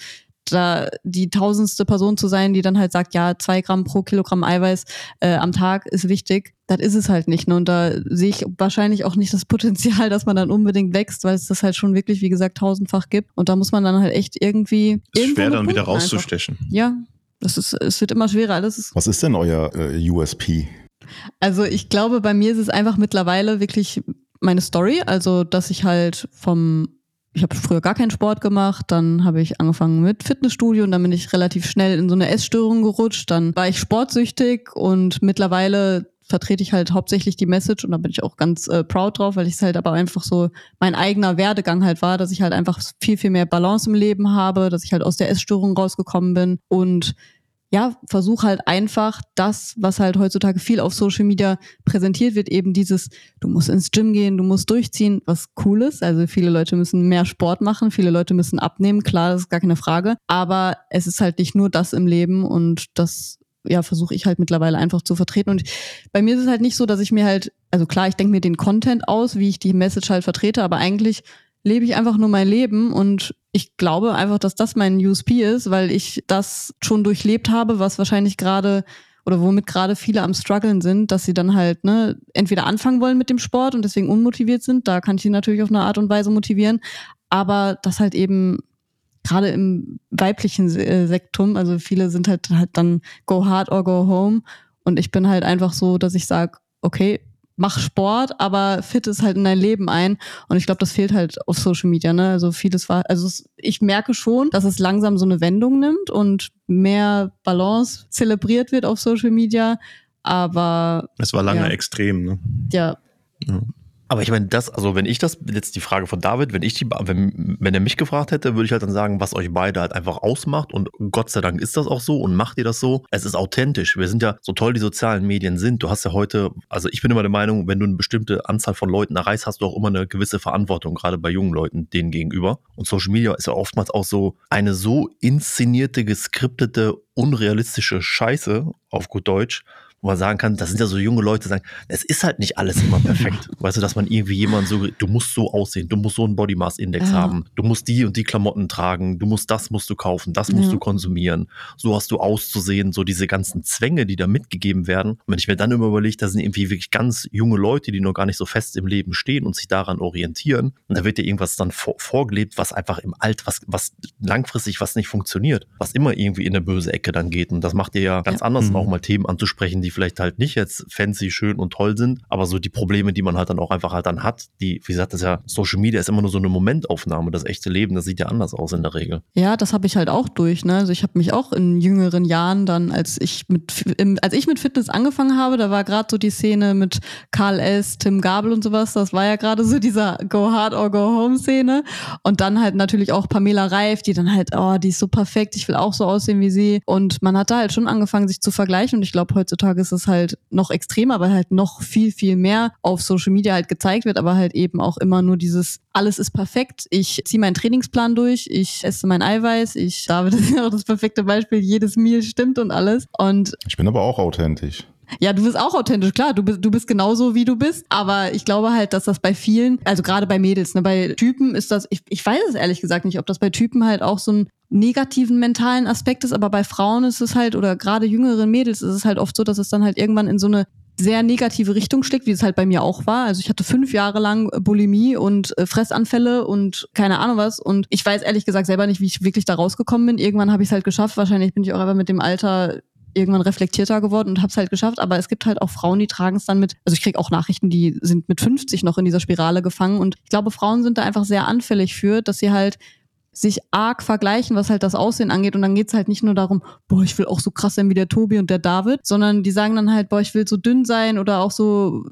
da die tausendste Person zu sein, die dann halt sagt, ja, zwei Gramm pro Kilogramm Eiweiß äh, am Tag ist wichtig, das ist es halt nicht. Ne? Und da sehe ich wahrscheinlich auch nicht das Potenzial, dass man dann unbedingt wächst, weil es das halt schon wirklich, wie gesagt, tausendfach gibt. Und da muss man dann halt echt irgendwie. Ist schwer dann wieder rauszustechen. Einfach. Ja, das ist, es wird immer schwerer. Alles ist Was ist denn euer äh, USP? Also ich glaube, bei mir ist es einfach mittlerweile wirklich meine Story. Also, dass ich halt vom, ich habe früher gar keinen Sport gemacht, dann habe ich angefangen mit Fitnessstudio und dann bin ich relativ schnell in so eine Essstörung gerutscht. Dann war ich sportsüchtig und mittlerweile vertrete ich halt hauptsächlich die Message und da bin ich auch ganz äh, proud drauf, weil ich es halt aber einfach so mein eigener Werdegang halt war, dass ich halt einfach viel, viel mehr Balance im Leben habe, dass ich halt aus der Essstörung rausgekommen bin und ja, versuche halt einfach das, was halt heutzutage viel auf Social Media präsentiert wird, eben dieses, du musst ins Gym gehen, du musst durchziehen, was cool ist. Also viele Leute müssen mehr Sport machen, viele Leute müssen abnehmen, klar, das ist gar keine Frage. Aber es ist halt nicht nur das im Leben und das ja, versuche ich halt mittlerweile einfach zu vertreten. Und bei mir ist es halt nicht so, dass ich mir halt, also klar, ich denke mir den Content aus, wie ich die Message halt vertrete, aber eigentlich lebe ich einfach nur mein Leben und ich glaube einfach, dass das mein USP ist, weil ich das schon durchlebt habe, was wahrscheinlich gerade oder womit gerade viele am struggeln sind, dass sie dann halt ne, entweder anfangen wollen mit dem Sport und deswegen unmotiviert sind, da kann ich sie natürlich auf eine Art und Weise motivieren, aber das halt eben gerade im weiblichen äh, Sektum, also viele sind halt, halt dann go hard or go home. Und ich bin halt einfach so, dass ich sage, okay, mach Sport, aber fit ist halt in dein Leben ein. Und ich glaube, das fehlt halt auf Social Media. Ne? Also vieles war, also es, ich merke schon, dass es langsam so eine Wendung nimmt und mehr Balance zelebriert wird auf Social Media. Aber es war lange ja. extrem. Ne? Ja. ja. Aber ich meine, das, also wenn ich das, jetzt die Frage von David, wenn ich die, wenn, wenn er mich gefragt hätte, würde ich halt dann sagen, was euch beide halt einfach ausmacht. Und Gott sei Dank ist das auch so und macht ihr das so. Es ist authentisch. Wir sind ja, so toll die sozialen Medien sind. Du hast ja heute, also ich bin immer der Meinung, wenn du eine bestimmte Anzahl von Leuten erreichst, hast du auch immer eine gewisse Verantwortung, gerade bei jungen Leuten denen gegenüber. Und Social Media ist ja oftmals auch so eine so inszenierte, geskriptete, unrealistische Scheiße, auf gut Deutsch, wo man sagen kann, das sind ja so junge Leute, die sagen, es ist halt nicht alles immer perfekt. <laughs> weißt du, dass man irgendwie jemand so, du musst so aussehen, du musst so einen Body Mass Index ja. haben, du musst die und die Klamotten tragen, du musst das musst du kaufen, das musst ja. du konsumieren, so hast du auszusehen, so diese ganzen Zwänge, die da mitgegeben werden. Und wenn ich mir dann immer überlege, da sind irgendwie wirklich ganz junge Leute, die noch gar nicht so fest im Leben stehen und sich daran orientieren, und da wird dir irgendwas dann vor, vorgelebt, was einfach im Alt, was, was langfristig was nicht funktioniert, was immer irgendwie in eine böse Ecke dann geht. Und das macht dir ja ganz ja. anders, mhm. auch mal Themen anzusprechen, die die vielleicht halt nicht jetzt fancy, schön und toll sind, aber so die Probleme, die man halt dann auch einfach halt dann hat, die, wie gesagt, das ist ja, Social Media ist immer nur so eine Momentaufnahme. Das echte Leben, das sieht ja anders aus in der Regel. Ja, das habe ich halt auch durch. Ne? Also ich habe mich auch in jüngeren Jahren dann, als ich mit, als ich mit Fitness angefangen habe, da war gerade so die Szene mit Karl S., Tim Gabel und sowas. Das war ja gerade so dieser Go Hard or Go Home Szene. Und dann halt natürlich auch Pamela Reif, die dann halt, oh, die ist so perfekt, ich will auch so aussehen wie sie. Und man hat da halt schon angefangen, sich zu vergleichen. Und ich glaube, heutzutage ist es halt noch extremer, weil halt noch viel, viel mehr auf Social Media halt gezeigt wird, aber halt eben auch immer nur dieses, alles ist perfekt, ich ziehe meinen Trainingsplan durch, ich esse mein Eiweiß, ich, David <laughs> ist auch das perfekte Beispiel, jedes Meal stimmt und alles. Und ich bin aber auch authentisch. Ja, du bist auch authentisch, klar, du bist, du bist genauso, wie du bist. Aber ich glaube halt, dass das bei vielen, also gerade bei Mädels, ne, bei Typen ist das, ich, ich weiß es ehrlich gesagt nicht, ob das bei Typen halt auch so ein negativen mentalen Aspekt ist, aber bei Frauen ist es halt, oder gerade jüngeren Mädels ist es halt oft so, dass es dann halt irgendwann in so eine sehr negative Richtung schlägt, wie es halt bei mir auch war. Also ich hatte fünf Jahre lang Bulimie und äh, Fressanfälle und keine Ahnung was. Und ich weiß ehrlich gesagt selber nicht, wie ich wirklich da rausgekommen bin. Irgendwann habe ich es halt geschafft. Wahrscheinlich bin ich auch einfach mit dem Alter irgendwann reflektierter geworden und habe es halt geschafft. Aber es gibt halt auch Frauen, die tragen es dann mit, also ich krieg auch Nachrichten, die sind mit 50 noch in dieser Spirale gefangen. Und ich glaube, Frauen sind da einfach sehr anfällig für, dass sie halt sich arg vergleichen, was halt das Aussehen angeht. Und dann geht's halt nicht nur darum, boah, ich will auch so krass sein wie der Tobi und der David, sondern die sagen dann halt, boah, ich will so dünn sein oder auch so,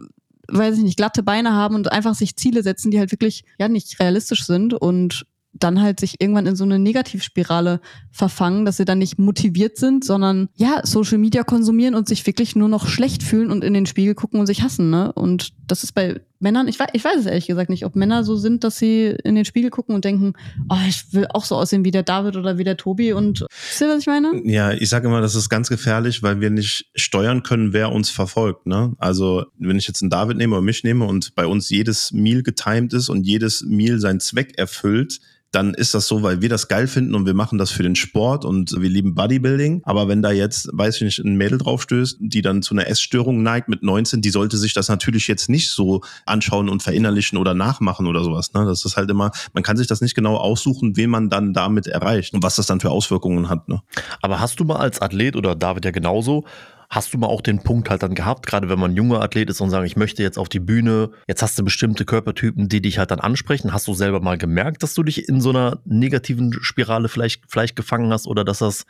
weiß ich nicht, glatte Beine haben und einfach sich Ziele setzen, die halt wirklich ja nicht realistisch sind. Und dann halt sich irgendwann in so eine Negativspirale verfangen, dass sie dann nicht motiviert sind, sondern ja, Social Media konsumieren und sich wirklich nur noch schlecht fühlen und in den Spiegel gucken und sich hassen, ne? Und das ist bei Männern, ich weiß, ich weiß es ehrlich gesagt nicht, ob Männer so sind, dass sie in den Spiegel gucken und denken, oh, ich will auch so aussehen wie der David oder wie der Tobi und wisst ihr, was ich meine? Ja, ich sage immer, das ist ganz gefährlich, weil wir nicht steuern können, wer uns verfolgt. Ne? Also wenn ich jetzt einen David nehme oder mich nehme und bei uns jedes Meal getimed ist und jedes Meal seinen Zweck erfüllt, dann ist das so, weil wir das geil finden und wir machen das für den Sport und wir lieben Bodybuilding. Aber wenn da jetzt, weiß ich nicht, ein Mädel draufstößt, die dann zu einer Essstörung neigt mit 19, die sollte sich das natürlich jetzt nicht so anschauen und verinnerlichen oder nachmachen oder sowas. Ne? Das ist halt immer, man kann sich das nicht genau aussuchen, wen man dann damit erreicht und was das dann für Auswirkungen hat. Ne? Aber hast du mal als Athlet oder David ja genauso Hast du mal auch den Punkt halt dann gehabt, gerade wenn man junger Athlet ist und sagen, ich möchte jetzt auf die Bühne, jetzt hast du bestimmte Körpertypen, die dich halt dann ansprechen. Hast du selber mal gemerkt, dass du dich in so einer negativen Spirale vielleicht, vielleicht gefangen hast oder dass das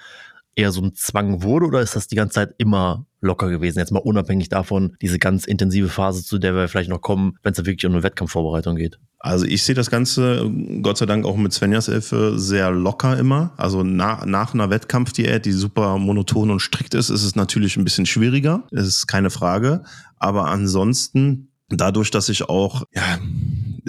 eher so ein Zwang wurde oder ist das die ganze Zeit immer locker gewesen? Jetzt mal unabhängig davon, diese ganz intensive Phase, zu der wir vielleicht noch kommen, wenn es wirklich um eine Wettkampfvorbereitung geht. Also ich sehe das Ganze, Gott sei Dank auch mit Svenjas Hilfe, sehr locker immer. Also nach, nach einer Wettkampfdiät, die super monoton und strikt ist, ist es natürlich ein bisschen schwieriger. Das ist keine Frage. Aber ansonsten, dadurch, dass ich auch, ja,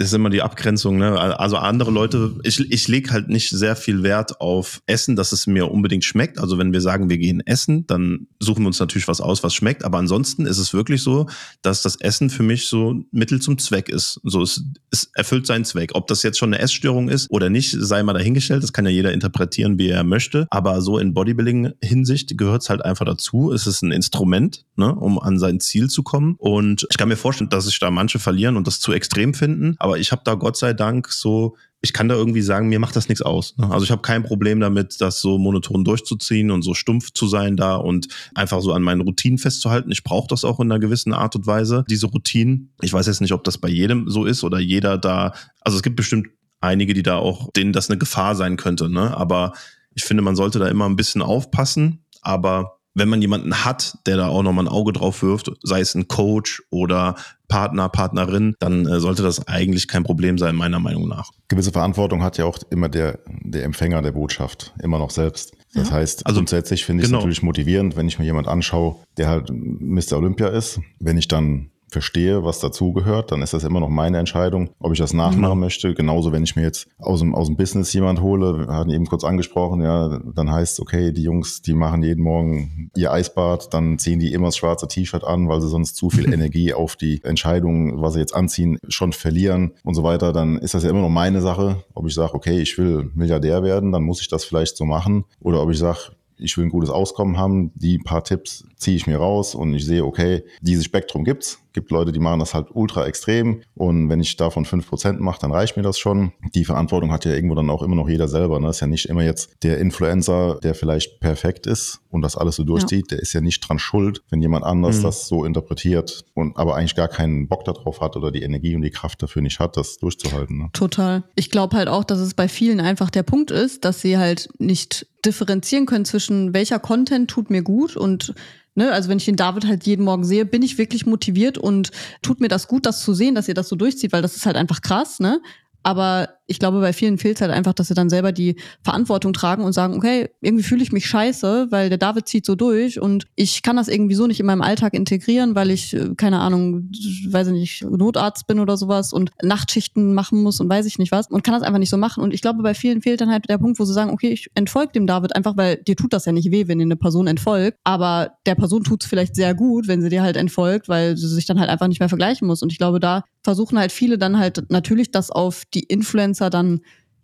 ist immer die Abgrenzung, ne? Also andere Leute, ich, ich lege halt nicht sehr viel Wert auf Essen, dass es mir unbedingt schmeckt. Also wenn wir sagen, wir gehen essen, dann suchen wir uns natürlich was aus, was schmeckt. Aber ansonsten ist es wirklich so, dass das Essen für mich so Mittel zum Zweck ist. So, es, es erfüllt seinen Zweck. Ob das jetzt schon eine Essstörung ist oder nicht, sei mal dahingestellt. Das kann ja jeder interpretieren, wie er möchte. Aber so in Bodybuilding-Hinsicht gehört es halt einfach dazu. Es ist ein Instrument, ne, um an sein Ziel zu kommen. Und ich kann mir vorstellen, dass sich da manche verlieren und das zu extrem finden. Aber aber ich habe da Gott sei Dank so, ich kann da irgendwie sagen, mir macht das nichts aus. Ne? Also ich habe kein Problem damit, das so monoton durchzuziehen und so stumpf zu sein da und einfach so an meinen Routinen festzuhalten. Ich brauche das auch in einer gewissen Art und Weise, diese Routinen. Ich weiß jetzt nicht, ob das bei jedem so ist oder jeder da, also es gibt bestimmt einige, die da auch, denen das eine Gefahr sein könnte, ne? Aber ich finde, man sollte da immer ein bisschen aufpassen, aber wenn man jemanden hat, der da auch nochmal ein Auge drauf wirft, sei es ein Coach oder Partner, Partnerin, dann äh, sollte das eigentlich kein Problem sein, meiner Meinung nach. Gewisse Verantwortung hat ja auch immer der, der Empfänger der Botschaft, immer noch selbst. Das ja. heißt, also, grundsätzlich finde ich es genau. natürlich motivierend, wenn ich mir jemand anschaue, der halt Mr. Olympia ist. Wenn ich dann verstehe, was dazugehört, dann ist das immer noch meine Entscheidung, ob ich das nachmachen mhm. möchte. Genauso, wenn ich mir jetzt aus dem, aus dem Business jemand hole, wir hatten eben kurz angesprochen, ja, dann heißt, okay, die Jungs, die machen jeden Morgen ihr Eisbad, dann ziehen die immer das schwarze T-Shirt an, weil sie sonst zu viel <laughs> Energie auf die Entscheidung, was sie jetzt anziehen, schon verlieren und so weiter. Dann ist das ja immer noch meine Sache, ob ich sage, okay, ich will Milliardär werden, dann muss ich das vielleicht so machen. Oder ob ich sage, ich will ein gutes Auskommen haben, die paar Tipps ziehe ich mir raus und ich sehe, okay, dieses Spektrum gibt's. Gibt Leute, die machen das halt ultra extrem und wenn ich davon fünf Prozent mache, dann reicht mir das schon. Die Verantwortung hat ja irgendwo dann auch immer noch jeder selber. Ne? Ist ja nicht immer jetzt der Influencer, der vielleicht perfekt ist und das alles so durchzieht, ja. der ist ja nicht dran schuld, wenn jemand anders mhm. das so interpretiert und aber eigentlich gar keinen Bock darauf hat oder die Energie und die Kraft dafür nicht hat, das durchzuhalten. Ne? Total. Ich glaube halt auch, dass es bei vielen einfach der Punkt ist, dass sie halt nicht differenzieren können zwischen welcher Content tut mir gut und Ne, also wenn ich den David halt jeden Morgen sehe, bin ich wirklich motiviert und tut mir das gut, das zu sehen, dass ihr das so durchzieht, weil das ist halt einfach krass, ne? Aber ich glaube, bei vielen fehlt es halt einfach, dass sie dann selber die Verantwortung tragen und sagen, okay, irgendwie fühle ich mich scheiße, weil der David zieht so durch und ich kann das irgendwie so nicht in meinem Alltag integrieren, weil ich, äh, keine Ahnung, weiß ich nicht, Notarzt bin oder sowas und Nachtschichten machen muss und weiß ich nicht was und kann das einfach nicht so machen. Und ich glaube, bei vielen fehlt dann halt der Punkt, wo sie sagen, okay, ich entfolge dem David einfach, weil dir tut das ja nicht weh, wenn dir eine Person entfolgt, aber der Person tut es vielleicht sehr gut, wenn sie dir halt entfolgt, weil sie sich dann halt einfach nicht mehr vergleichen muss. Und ich glaube, da versuchen halt viele dann halt natürlich das auf die Influencer dann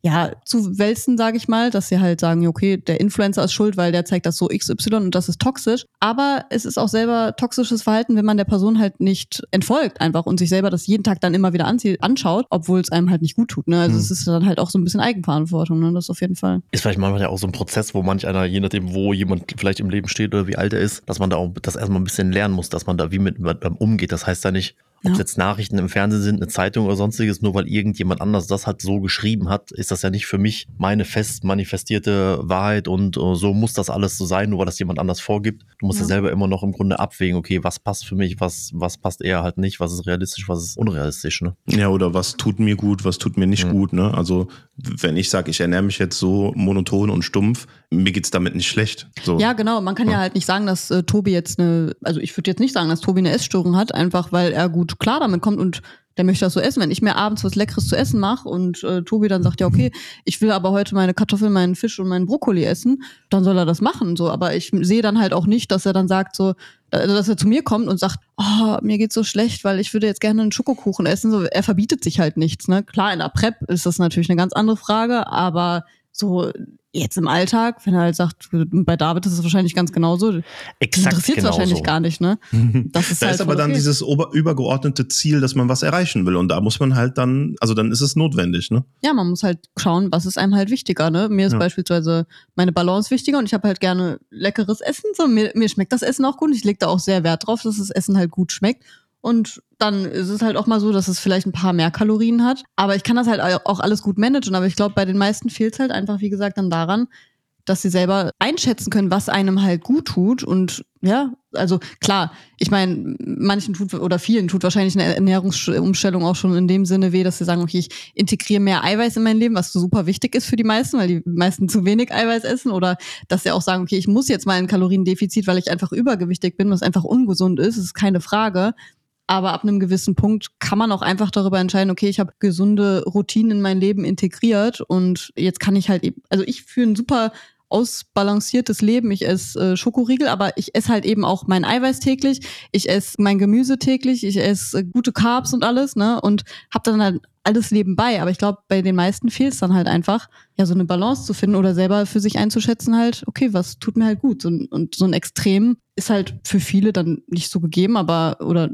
ja, zu wälzen, sage ich mal, dass sie halt sagen, okay, der Influencer ist schuld, weil der zeigt das so XY und das ist toxisch. Aber es ist auch selber toxisches Verhalten, wenn man der Person halt nicht entfolgt einfach und sich selber das jeden Tag dann immer wieder anschaut, obwohl es einem halt nicht gut tut. Ne? Also mhm. es ist dann halt auch so ein bisschen Eigenverantwortung, ne? das auf jeden Fall. Ist vielleicht manchmal ja auch so ein Prozess, wo manch einer, je nachdem, wo jemand vielleicht im Leben steht oder wie alt er ist, dass man da auch das erstmal ein bisschen lernen muss, dass man da wie mit, mit umgeht. Das heißt ja nicht, ob es jetzt Nachrichten im Fernsehen sind, eine Zeitung oder sonstiges, nur weil irgendjemand anders das halt so geschrieben hat, ist das ja nicht für mich meine fest manifestierte Wahrheit und uh, so muss das alles so sein, nur weil das jemand anders vorgibt. Du musst ja. ja. selber immer noch im Grunde abwägen, okay, was passt für mich, was, was passt eher halt nicht, was ist realistisch, was ist unrealistisch, ne? Ja, oder was tut mir gut, was tut mir nicht mhm. gut, ne? Also, wenn ich sage, ich ernähre mich jetzt so monoton und stumpf, mir geht's damit nicht schlecht. So. Ja, genau. Man kann ja, ja halt nicht sagen, dass äh, Tobi jetzt eine, also ich würde jetzt nicht sagen, dass Tobi eine Essstörung hat, einfach weil er gut klar damit kommt und der möchte das so essen. Wenn ich mir abends was Leckeres zu essen mache und äh, Tobi dann sagt, ja, okay, ich will aber heute meine Kartoffeln, meinen Fisch und meinen Brokkoli essen, dann soll er das machen. So, aber ich sehe dann halt auch nicht, dass er dann sagt, so, also dass er zu mir kommt und sagt, oh, mir geht's so schlecht, weil ich würde jetzt gerne einen Schokokuchen essen. So, er verbietet sich halt nichts. Ne? Klar, in der Prep ist das natürlich eine ganz andere Frage, aber so jetzt im Alltag, wenn er halt sagt, bei David ist es wahrscheinlich ganz genauso. Exakt interessiert genauso. wahrscheinlich gar nicht, ne? <laughs> Das ist da halt ist aber dann okay. dieses ober übergeordnete Ziel, dass man was erreichen will. Und da muss man halt dann, also dann ist es notwendig, ne? Ja, man muss halt schauen, was ist einem halt wichtiger, ne? Mir ist ja. beispielsweise meine Balance wichtiger und ich habe halt gerne leckeres Essen. So, mir, mir schmeckt das Essen auch gut. Ich lege da auch sehr Wert drauf, dass das Essen halt gut schmeckt. Und dann ist es halt auch mal so, dass es vielleicht ein paar mehr Kalorien hat. Aber ich kann das halt auch alles gut managen. Aber ich glaube, bei den meisten fehlt es halt einfach, wie gesagt, dann daran, dass sie selber einschätzen können, was einem halt gut tut. Und ja, also klar, ich meine, manchen tut oder vielen tut wahrscheinlich eine Ernährungsumstellung auch schon in dem Sinne weh, dass sie sagen, okay, ich integriere mehr Eiweiß in mein Leben, was super wichtig ist für die meisten, weil die meisten zu wenig Eiweiß essen. Oder dass sie auch sagen, okay, ich muss jetzt mal ein Kaloriendefizit, weil ich einfach übergewichtig bin, was einfach ungesund ist, ist keine Frage. Aber ab einem gewissen Punkt kann man auch einfach darüber entscheiden, okay, ich habe gesunde Routinen in mein Leben integriert und jetzt kann ich halt eben, also ich führe ein super ausbalanciertes Leben. Ich esse äh, Schokoriegel, aber ich esse halt eben auch mein Eiweiß täglich. Ich esse mein Gemüse täglich. Ich esse äh, gute Carbs und alles, ne? Und habe dann halt alles nebenbei. Aber ich glaube, bei den meisten fehlt es dann halt einfach, ja, so eine Balance zu finden oder selber für sich einzuschätzen, halt, okay, was tut mir halt gut. Und, und so ein Extrem ist halt für viele dann nicht so gegeben, aber oder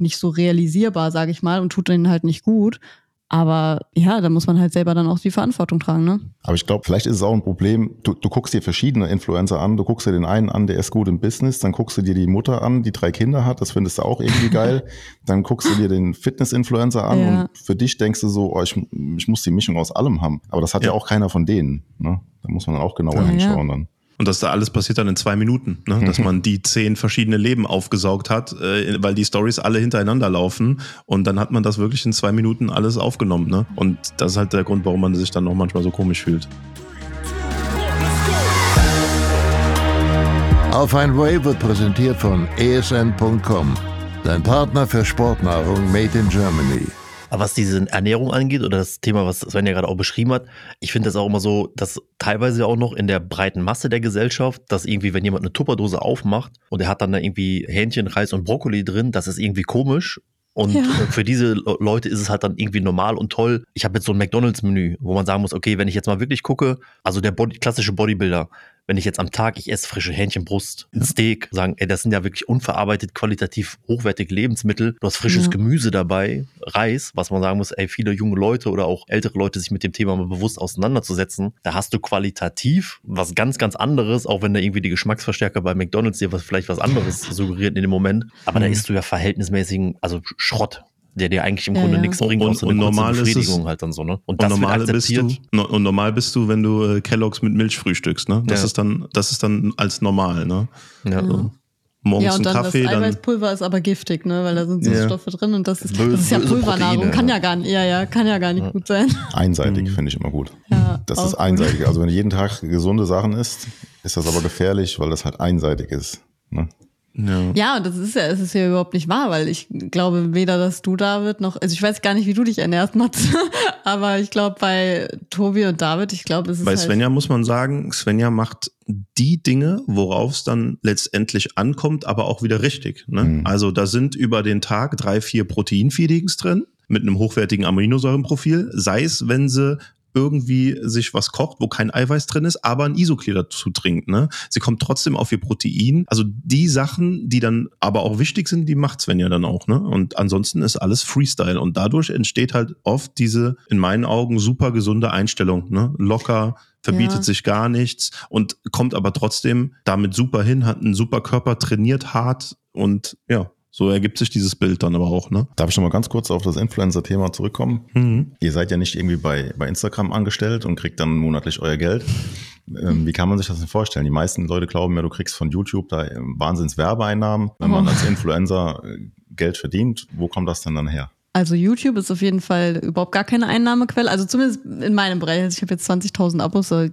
nicht so realisierbar, sage ich mal, und tut denen halt nicht gut. Aber ja, da muss man halt selber dann auch die Verantwortung tragen, ne? Aber ich glaube, vielleicht ist es auch ein Problem. Du, du guckst dir verschiedene Influencer an. Du guckst dir den einen an, der ist gut im Business. Dann guckst du dir die Mutter an, die drei Kinder hat. Das findest du auch irgendwie geil. <laughs> dann guckst du dir den Fitness-Influencer an ja. und für dich denkst du so, oh, ich, ich muss die Mischung aus allem haben. Aber das hat ja, ja auch keiner von denen. Ne? Da muss man auch genauer ja, hinschauen dann. Und dass da alles passiert dann in zwei Minuten, ne? dass man die zehn verschiedene Leben aufgesaugt hat, äh, weil die Stories alle hintereinander laufen und dann hat man das wirklich in zwei Minuten alles aufgenommen. Ne? Und das ist halt der Grund, warum man sich dann auch manchmal so komisch fühlt. Auf ein Way wird präsentiert von esn.com, dein Partner für Sportnahrung made in Germany. Aber was diese Ernährung angeht oder das Thema, was Sven ja gerade auch beschrieben hat, ich finde das auch immer so, dass teilweise auch noch in der breiten Masse der Gesellschaft, dass irgendwie, wenn jemand eine Tupperdose aufmacht und er hat dann da irgendwie Hähnchen, Reis und Brokkoli drin, das ist irgendwie komisch. Und ja. <laughs> für diese Leute ist es halt dann irgendwie normal und toll. Ich habe jetzt so ein McDonalds-Menü, wo man sagen muss, okay, wenn ich jetzt mal wirklich gucke, also der Body, klassische Bodybuilder, wenn ich jetzt am Tag, ich esse frische Hähnchenbrust, ein Steak, sagen, ey, das sind ja wirklich unverarbeitet, qualitativ hochwertige Lebensmittel. Du hast frisches ja. Gemüse dabei, Reis, was man sagen muss, ey, viele junge Leute oder auch ältere Leute sich mit dem Thema mal bewusst auseinanderzusetzen. Da hast du qualitativ was ganz, ganz anderes, auch wenn da irgendwie die Geschmacksverstärker bei McDonalds dir was, vielleicht was anderes <laughs> suggeriert in dem Moment. Aber mhm. da isst du ja verhältnismäßigen, also Schrott der dir eigentlich im ja, Grunde ja. nichts bringt, außer eine normal Befriedigung halt dann so, ne? Und, und normal bist du, und normal bist du, wenn du äh, Kelloggs mit Milch frühstückst, ne? Das ja. ist dann, das ist dann als normal, ne? Ja. So. Morgens ja, und dann Kaffee, das Eiweißpulver ist aber giftig, ne? Weil da sind Süßstoffe ja. drin und das ist, das ist ja Pulvernahrung. Kann ja gar nicht, ja, ja, kann ja gar nicht gut sein. Einseitig mhm. finde ich immer gut. Ja, das ist einseitig. Gut. Also wenn du jeden Tag gesunde Sachen isst, ist das aber gefährlich, weil das halt einseitig ist. Ne? Ja. ja, und das ist ja, es ist ja überhaupt nicht wahr, weil ich glaube weder, dass du David noch, also ich weiß gar nicht, wie du dich ernährst, Mats, <laughs> aber ich glaube bei Tobi und David, ich glaube, es ist Bei halt Svenja muss man sagen, Svenja macht die Dinge, worauf es dann letztendlich ankommt, aber auch wieder richtig. Ne? Mhm. Also da sind über den Tag drei, vier Proteinfeedings drin mit einem hochwertigen Aminosäurenprofil, sei es, wenn sie irgendwie sich was kocht, wo kein Eiweiß drin ist, aber ein Isoclear dazu trinkt. Ne? Sie kommt trotzdem auf ihr Protein. Also die Sachen, die dann aber auch wichtig sind, die macht Svenja dann auch. Ne? Und ansonsten ist alles Freestyle. Und dadurch entsteht halt oft diese, in meinen Augen, super gesunde Einstellung. Ne? Locker, verbietet Ja. sich gar nichts und kommt aber trotzdem damit super hin, hat einen super Körper, trainiert hart und ja, so ergibt sich dieses Bild dann aber auch, ne? Darf ich noch mal ganz kurz auf das Influencer-Thema zurückkommen? Mhm. Ihr seid ja nicht irgendwie bei, bei Instagram angestellt und kriegt dann monatlich euer Geld. Ähm, wie kann man sich das denn vorstellen? Die meisten Leute glauben ja, du kriegst von YouTube da ähm, Wahnsinns Werbeeinnahmen. Wenn man Oh. als Influencer äh, Geld verdient, wo kommt das denn dann her? Also YouTube ist auf jeden Fall überhaupt gar keine Einnahmequelle. Also zumindest in meinem Bereich. Also ich habe jetzt 20.000 Abos, da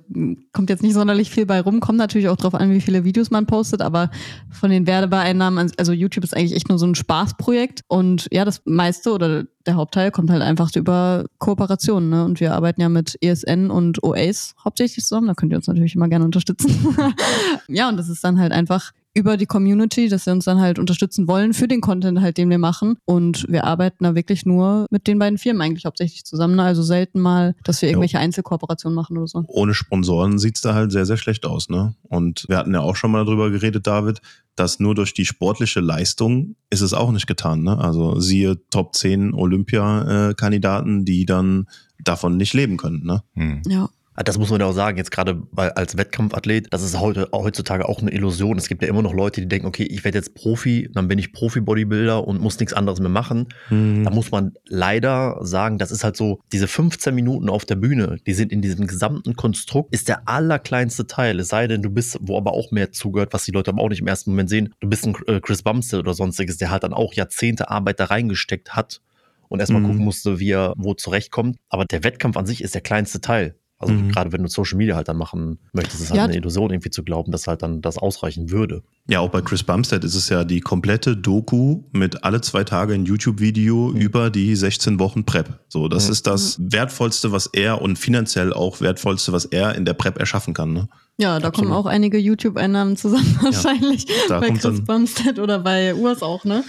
kommt jetzt nicht sonderlich viel bei rum. Kommt natürlich auch drauf an, wie viele Videos man postet. Aber von den Werbeeinnahmen, also YouTube ist eigentlich echt nur so ein Spaßprojekt. Und ja, das meiste oder der Hauptteil kommt halt einfach über Kooperationen. Ne? Und wir arbeiten ja mit ESN und OACE hauptsächlich zusammen. Da könnt ihr uns natürlich immer gerne unterstützen. <laughs> ja, und das ist dann halt einfach über die Community, dass sie uns dann halt unterstützen wollen für den Content halt, den wir machen. Und wir arbeiten da wirklich nur mit den beiden Firmen eigentlich hauptsächlich zusammen. ne? Also selten mal, dass wir irgendwelche Einzelkooperationen machen oder so. Ohne Sponsoren sieht's da halt sehr, sehr schlecht aus, ne? Und wir hatten ja auch schon mal darüber geredet, David, dass nur durch die sportliche Leistung ist es auch nicht getan, ne? Also siehe Top 10 Olympia-Kandidaten, die dann davon nicht leben können, ne? Hm. Ja. Ah, Das muss man ja auch sagen, jetzt gerade als Wettkampfathlet, das ist heute, heutzutage auch eine Illusion. Es gibt ja immer noch Leute, die denken, okay, ich werde jetzt Profi, dann bin ich Profi-Bodybuilder und muss nichts anderes mehr machen. Da muss man leider sagen, das ist halt so, diese 15 Minuten auf der Bühne, die sind in diesem gesamten Konstrukt, ist der allerkleinste Teil. Es sei denn, du bist, wo aber auch mehr zugehört, was die Leute aber auch nicht im ersten Moment sehen, du bist ein äh, Chris Bumstead oder sonstiges, der halt dann auch Jahrzehnte Arbeit da reingesteckt hat und erstmal Mhm. gucken musste, wie er wo zurechtkommt. Aber der Wettkampf an sich ist der kleinste Teil. Also Mhm. gerade wenn du Social Media halt dann machen möchtest, ist halt Ja. eine Illusion irgendwie zu glauben, dass halt dann das ausreichen würde. Ja, auch bei Chris Bumstead ist es ja die komplette Doku mit alle zwei Tage ein YouTube-Video über die 16 Wochen Prep. So, das Mhm. ist das Wertvollste, was er und finanziell auch Wertvollste, was er in der Prep erschaffen kann. Ne? Ja, da Absolut. kommen auch einige YouTube-Einnahmen zusammen <laughs> wahrscheinlich. da bei Chris Bumstead oder bei Urs auch, ne?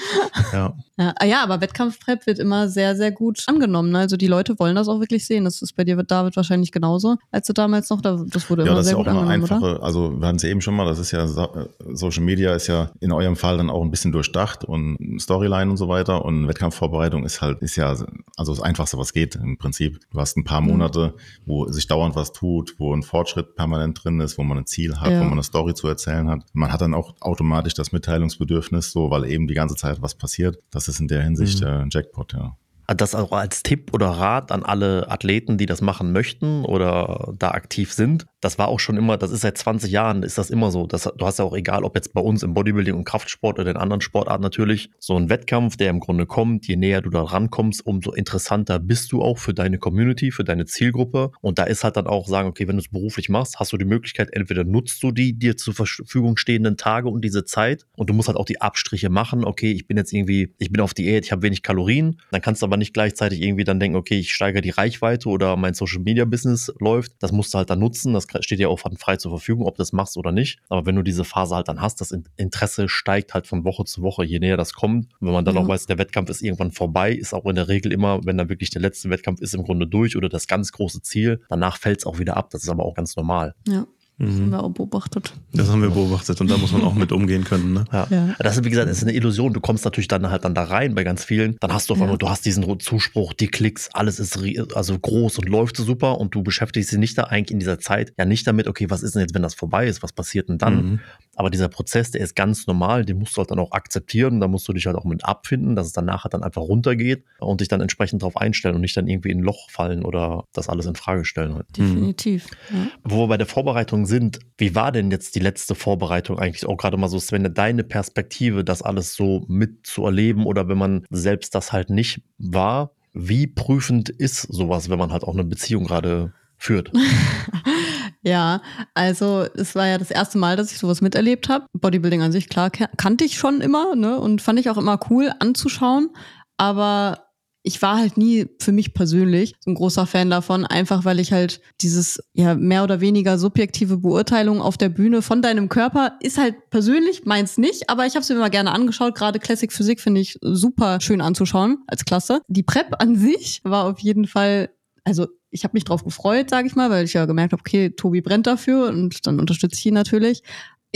Ja. <laughs> Ja, ah ja, aber Wettkampfprep wird immer sehr, sehr gut angenommen. Ne? Also die Leute wollen das auch wirklich sehen. Das ist bei dir, David, wahrscheinlich genauso, als du damals noch, da, das wurde Ja, immer das ist sehr ja auch eine angenommen, oder? einfache, also wir hatten es ja eben schon mal, das ist ja, äh, Social Media ist ja in eurem Fall dann auch ein bisschen durchdacht und Storyline und so weiter und Wettkampfvorbereitung ist halt, ist ja, also das Einfachste, was geht im Prinzip. Du hast ein paar. Monate, wo sich dauernd was tut, wo ein Fortschritt permanent drin ist, wo man ein Ziel hat, Ja. wo man eine Story zu erzählen hat. Man hat dann auch automatisch das Mitteilungsbedürfnis, so, weil eben die ganze Zeit was passiert. Das ist in der Hinsicht Mhm. äh, ein Jackpot, ja. Das auch als Tipp oder Rat an alle Athleten, die das machen möchten oder da aktiv sind. Das war auch schon immer, das ist seit 20 Jahren, ist das immer so. Das, du hast ja auch egal, ob jetzt bei uns im Bodybuilding und Kraftsport oder in anderen Sportarten natürlich, so ein Wettkampf, der im Grunde kommt, je näher du da rankommst, umso interessanter bist du auch für deine Community, für deine Zielgruppe. Und da ist halt dann auch sagen, okay, wenn du es beruflich machst, hast du die Möglichkeit, entweder nutzt du die dir zur Verfügung stehenden Tage und diese Zeit und du musst halt auch die Abstriche machen. Okay, ich bin jetzt irgendwie, ich bin auf Diät, ich habe wenig Kalorien, dann kannst du aber nicht gleichzeitig irgendwie dann denken, okay, ich steigere die Reichweite oder mein Social Media Business läuft. Das musst du halt dann nutzen. Das steht dir auch frei zur Verfügung, ob du das machst oder nicht. Aber wenn du diese Phase halt dann hast, das Interesse steigt halt von Woche zu Woche, je näher das kommt. Und wenn man dann Ja. auch weiß, der Wettkampf ist irgendwann vorbei, ist auch in der Regel immer, wenn dann wirklich der letzte Wettkampf ist, im Grunde durch oder das ganz große Ziel, danach fällt es auch wieder ab. Das ist aber auch ganz normal. Ja, das Mhm. haben wir auch beobachtet. Das haben wir beobachtet und da muss man auch mit umgehen können. Ne? Ja. Ja. Das ist, wie gesagt, das ist eine Illusion. Du kommst natürlich dann halt dann da rein bei ganz vielen. Dann hast du auf Ja. einmal, du hast diesen Zuspruch, die Klicks, alles ist also groß und läuft so super und du beschäftigst dich nicht da eigentlich in dieser Zeit ja nicht damit, okay, was ist denn jetzt, wenn das vorbei ist? Was passiert denn dann? Mhm. Aber dieser Prozess, der ist ganz normal, den musst du halt dann auch akzeptieren. Da musst du dich halt auch mit abfinden, dass es dann nachher dann einfach runtergeht und dich dann entsprechend darauf einstellen und nicht dann irgendwie in ein Loch fallen oder das alles in Frage stellen. Halt. Definitiv. Ja. Wo wir bei der Vorbereitung sind, wie war denn jetzt die letzte Vorbereitung eigentlich auch gerade mal so, Sven, deine Perspektive, das alles so mitzuerleben oder wenn man selbst das halt nicht war, wie prüfend ist sowas, wenn man halt auch eine Beziehung gerade führt? <laughs> Ja, also es war ja das erste Mal, dass ich sowas miterlebt habe. Bodybuilding an sich, klar, kan- kannte ich schon immer, ne? Und fand ich auch immer cool anzuschauen. Aber ich war halt nie für mich persönlich so ein großer Fan davon, einfach weil ich halt dieses ja mehr oder weniger subjektive Beurteilung auf der Bühne von deinem Körper ist halt persönlich meins nicht, aber ich habe es mir immer gerne angeschaut. Gerade Classic Physik finde ich super schön anzuschauen als Klasse. Die Prep an sich war auf jeden Fall also ich habe mich drauf gefreut, sage ich mal, weil ich ja gemerkt habe, okay, Tobi brennt dafür und dann unterstütze ich ihn natürlich.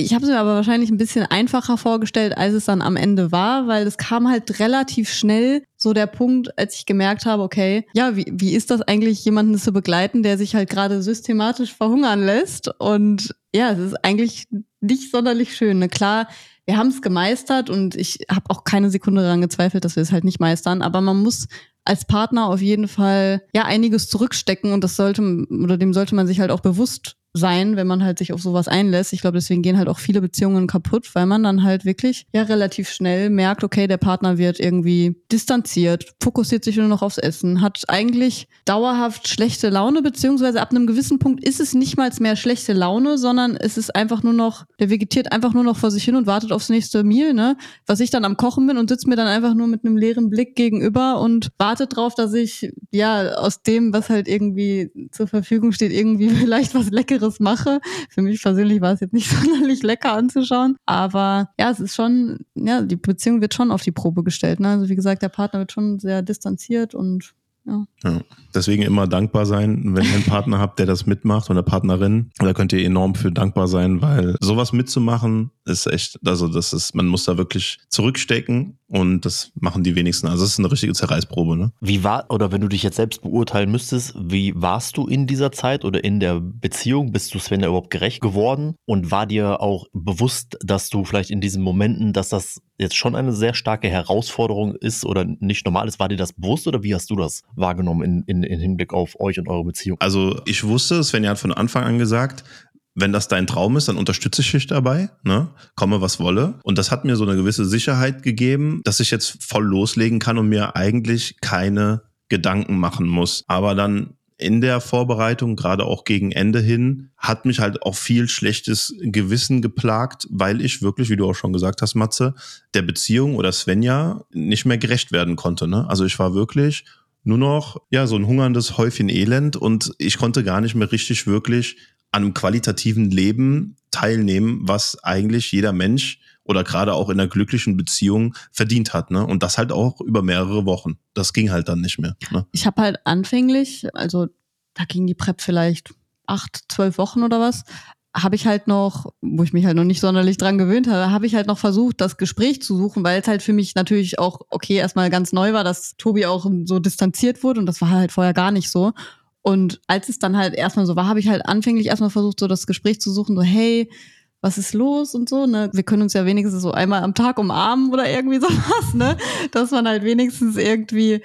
Ich habe es mir aber wahrscheinlich ein bisschen einfacher vorgestellt, als es dann am Ende war, weil es kam halt relativ schnell so der Punkt, als ich gemerkt habe, okay, ja, wie, wie ist das eigentlich, jemanden zu begleiten, der sich halt gerade systematisch verhungern lässt? Und ja, es ist eigentlich nicht sonderlich schön. Ne? Klar, wir haben es gemeistert und ich habe auch keine Sekunde daran gezweifelt, dass wir es halt nicht meistern, aber man muss als Partner auf jeden Fall ja einiges zurückstecken und das sollte oder dem sollte man sich halt auch bewusst sein, wenn man halt sich auf sowas einlässt. Ich glaube, deswegen gehen halt auch viele Beziehungen kaputt, weil man dann halt wirklich ja relativ schnell merkt, okay, der Partner wird irgendwie distanziert, fokussiert sich nur noch aufs Essen, hat eigentlich dauerhaft schlechte Laune, beziehungsweise ab einem gewissen Punkt ist es nicht mal mehr schlechte Laune, sondern es ist einfach nur noch, der vegetiert einfach nur noch vor sich hin und wartet aufs nächste Meal, ne? Was ich dann am Kochen bin und sitze mir dann einfach nur mit einem leeren Blick gegenüber und wartet drauf, dass ich ja aus dem, was halt irgendwie zur Verfügung steht, irgendwie <laughs> vielleicht was Leckeres Leckeres mache. Für mich persönlich war es jetzt nicht <laughs> sonderlich lecker anzuschauen, aber ja, es ist schon, ja, die Beziehung wird schon auf die Probe gestellt. Ne? Also wie gesagt, der Partner wird schon sehr distanziert und ja. ja. Deswegen immer dankbar sein, wenn ihr einen Partner habt, der das mitmacht oder Partnerin. Da könnt ihr enorm für dankbar sein, weil sowas mitzumachen ist echt, also das ist, man muss da wirklich zurückstecken und das machen die wenigsten. Also es ist eine richtige Zerreißprobe. Ne? Wie war, oder wenn du dich jetzt selbst beurteilen müsstest, wie warst du in dieser Zeit oder in der Beziehung? Bist du Sven überhaupt gerecht geworden? Und war dir auch bewusst, dass du vielleicht in diesen Momenten, dass das jetzt schon eine sehr starke Herausforderung ist oder nicht normal ist? War dir das bewusst oder wie hast du das wahrgenommen in, in, in Hinblick auf euch und eure Beziehung? Also ich wusste, Svenja hat von Anfang an gesagt, wenn das dein Traum ist, dann unterstütze ich dich dabei, ne? komme was wolle. Und das hat mir so eine gewisse Sicherheit gegeben, dass ich jetzt voll loslegen kann und mir eigentlich keine Gedanken machen muss. Aber dann in der Vorbereitung, gerade auch gegen Ende hin, hat mich halt auch viel schlechtes Gewissen geplagt, weil ich wirklich, wie du auch schon gesagt hast, Matze, der Beziehung oder Svenja nicht mehr gerecht werden konnte. Ne? Also ich war wirklich nur noch ja so ein hungerndes Häufchen Elend und ich konnte gar nicht mehr richtig wirklich an einem qualitativen Leben teilnehmen, was eigentlich jeder Mensch oder gerade auch in einer glücklichen Beziehung verdient hat. Ne? Und das halt auch über mehrere Wochen. Das ging halt dann nicht mehr. Ne? Ich habe halt anfänglich, also da ging die Prep vielleicht acht, zwölf Wochen oder was, habe ich halt noch, wo ich mich halt noch nicht sonderlich dran gewöhnt habe, habe ich halt noch versucht, das Gespräch zu suchen, weil es halt für mich natürlich auch, okay, erstmal ganz neu war, dass Tobi auch so distanziert wurde und das war halt vorher gar nicht so. Und als es dann halt erstmal so war, habe ich halt anfänglich erstmal versucht, so das Gespräch zu suchen, so, hey, was ist los und so, ne? Wir können uns ja wenigstens so einmal am Tag umarmen oder irgendwie <laughs> sowas, ne? Dass man halt wenigstens irgendwie,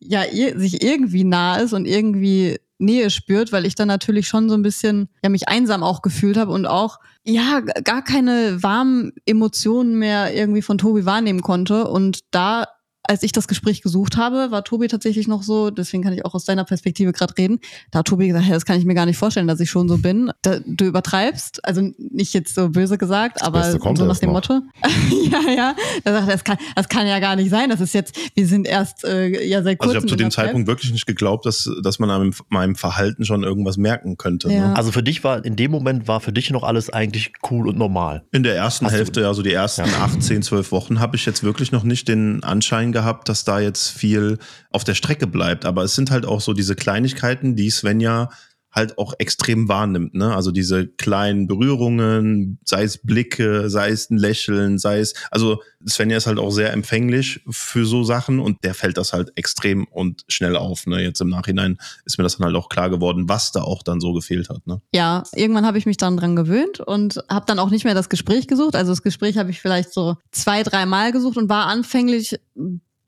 ja, sich irgendwie nah ist und irgendwie Nähe spürt, weil ich dann natürlich schon so ein bisschen ja mich einsam auch gefühlt habe und auch ja gar keine warmen Emotionen mehr irgendwie von Tobi wahrnehmen konnte und da als ich das Gespräch gesucht habe, war Tobi tatsächlich noch so, deswegen kann ich auch aus deiner Perspektive gerade reden, da hat Tobi gesagt, hey, das kann ich mir gar nicht vorstellen, dass ich schon so bin. Da, du übertreibst, also nicht jetzt so böse gesagt, das aber so nach dem noch. Motto. <laughs> ja, ja. Da sagt er, das kann, das kann ja gar nicht sein. Das ist jetzt, wir sind erst äh, ja seit kurzem. Also ich habe zu dem Zeitpunkt wirklich nicht geglaubt, dass, dass man an meinem Verhalten schon irgendwas merken könnte. Ja. Ne? Also für dich war, in dem Moment war für dich noch alles eigentlich cool und normal. In der ersten Hast Hälfte, also die ersten ja. acht, zehn, zwölf Wochen, habe ich jetzt wirklich noch nicht den Anschein gehabt, dass da jetzt viel auf der Strecke bleibt. Aber es sind halt auch so diese Kleinigkeiten, die Svenja halt auch extrem wahrnimmt. Ne? Also diese kleinen Berührungen, sei es Blicke, sei es ein Lächeln, sei es, also Svenja ist halt auch sehr empfänglich für so Sachen und der fällt das halt extrem und schnell auf. Ne? Jetzt im Nachhinein ist mir das dann halt auch klar geworden, was da auch dann so gefehlt hat. Ne? Ja, irgendwann habe ich mich dann dran gewöhnt und habe dann auch nicht mehr das Gespräch gesucht. Also das Gespräch habe ich vielleicht so zwei, drei Mal gesucht und war anfänglich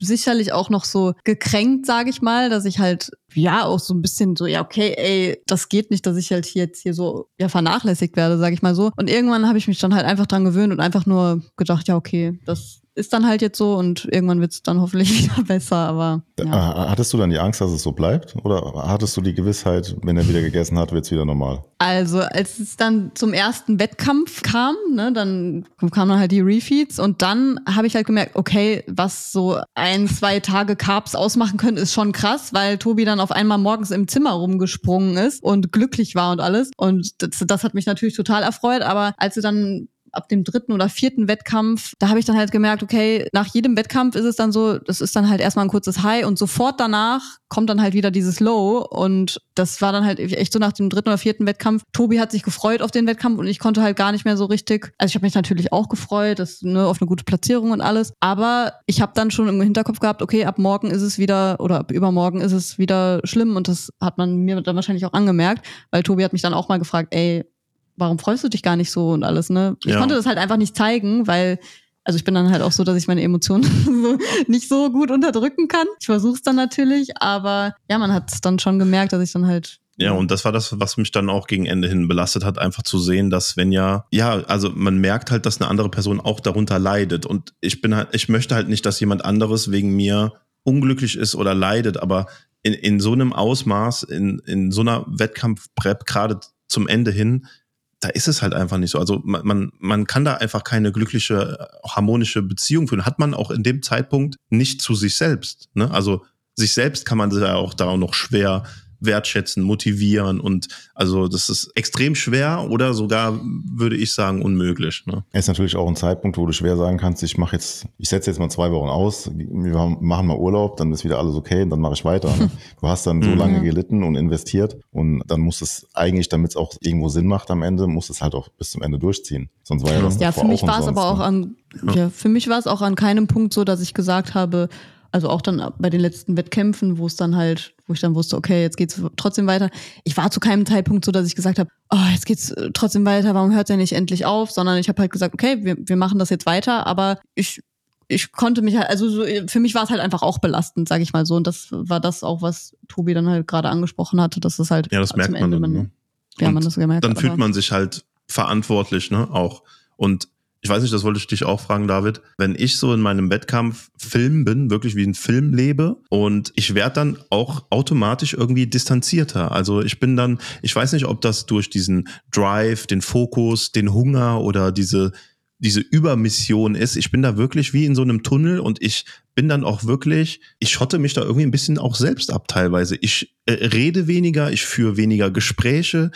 sicherlich auch noch so gekränkt, sage ich mal, dass ich halt ja auch so ein bisschen so ja okay, ey, das geht nicht, dass ich halt hier jetzt hier so ja vernachlässigt werde, sage ich mal so. Und irgendwann habe ich mich dann halt einfach dran gewöhnt und einfach nur gedacht, ja okay, das ist dann halt jetzt so und irgendwann wird es dann hoffentlich <laughs> wieder besser, aber. Ja. Hattest du dann die Angst, dass es so bleibt? Oder hattest du die Gewissheit, wenn er wieder gegessen hat, wird es wieder normal? Also, als es dann zum ersten Wettkampf kam, ne, dann kamen dann halt die Refeeds und dann habe ich halt gemerkt, okay, was so ein, zwei Tage Carbs ausmachen können, ist schon krass, weil Tobi dann auf einmal morgens im Zimmer rumgesprungen ist und glücklich war und alles. Und das, das hat mich natürlich total erfreut, aber als du dann ab dem dritten oder vierten Wettkampf, da habe ich dann halt gemerkt, okay, nach jedem Wettkampf ist es dann so, das ist dann halt erstmal ein kurzes High und sofort danach kommt dann halt wieder dieses Low und das war dann halt echt so nach dem dritten oder vierten Wettkampf. Tobi hat sich gefreut auf den Wettkampf und ich konnte halt gar nicht mehr so richtig. Also ich habe mich natürlich auch gefreut, das ne, auf eine gute Platzierung und alles, aber ich habe dann schon im Hinterkopf gehabt, okay, ab morgen ist es wieder oder ab übermorgen ist es wieder schlimm und das hat man mir dann wahrscheinlich auch angemerkt, weil Tobi hat mich dann auch mal gefragt, ey, warum freust du dich gar nicht so und alles, ne? Ich Ja. konnte das halt einfach nicht zeigen, weil also ich bin dann halt auch so, dass ich meine Emotionen <laughs> so nicht so gut unterdrücken kann. Ich versuche es dann natürlich, aber ja, man hat es dann schon gemerkt, dass ich dann halt Ja, und das war das, was mich dann auch gegen Ende hin belastet hat, einfach zu sehen, dass wenn ja, ja, also man merkt halt, dass eine andere Person auch darunter leidet. Und ich bin halt, ich möchte halt nicht, dass jemand anderes wegen mir unglücklich ist oder leidet, aber in, in so einem Ausmaß, in, in so einer Wettkampfprep, gerade zum Ende hin, da ist es halt einfach nicht so. Also man, man, man kann da einfach keine glückliche, harmonische Beziehung führen. Hat man auch in dem Zeitpunkt nicht zu sich selbst. Ne? Also sich selbst kann man ja auch da auch noch schwer wertschätzen, motivieren und also das ist extrem schwer oder sogar würde ich sagen unmöglich. Ne? Es ist natürlich auch ein Zeitpunkt, wo du schwer sagen kannst, ich mache jetzt, ich setze jetzt mal zwei Wochen aus, wir machen mal Urlaub, dann ist wieder alles okay und dann mache ich weiter. Ne? <laughs> Du hast dann so Mhm. lange gelitten und investiert und dann muss es eigentlich, damit es auch irgendwo Sinn macht am Ende, muss es halt auch bis zum Ende durchziehen. Sonst war ja das Ja, davor für mich war es aber auch ne? an, ja. für mich war es auch an keinem Punkt so, dass ich gesagt habe, also auch dann bei den letzten Wettkämpfen, wo es dann halt, wo ich dann wusste, okay, jetzt geht's trotzdem weiter. Ich war zu keinem Zeitpunkt so, dass ich gesagt habe, oh, jetzt geht's äh, trotzdem weiter, warum hört er nicht endlich auf? Sondern ich habe halt gesagt, okay, wir, wir machen das jetzt weiter, aber ich ich konnte mich halt, also so, für mich war es halt einfach auch belastend, sage ich mal so. Und das war das auch, was Tobi dann halt gerade angesprochen hatte, dass es halt Ja, das merkt zum man Ende dann, man, ne? ja, man das gemerkt Dann fühlt man sich halt verantwortlich, ne? Auch. Und ich weiß nicht, das wollte ich dich auch fragen, David. Wenn ich so in meinem Wettkampf Film bin, wirklich wie ein Film lebe und ich werde dann auch automatisch irgendwie distanzierter. Also ich bin dann, ich weiß nicht, ob das durch diesen Drive, den Fokus, den Hunger oder diese diese Übermission ist. Ich bin da wirklich wie in so einem Tunnel und ich bin dann auch wirklich, ich schotte mich da irgendwie ein bisschen auch selbst ab teilweise. Ich äh, rede weniger, ich führe weniger Gespräche.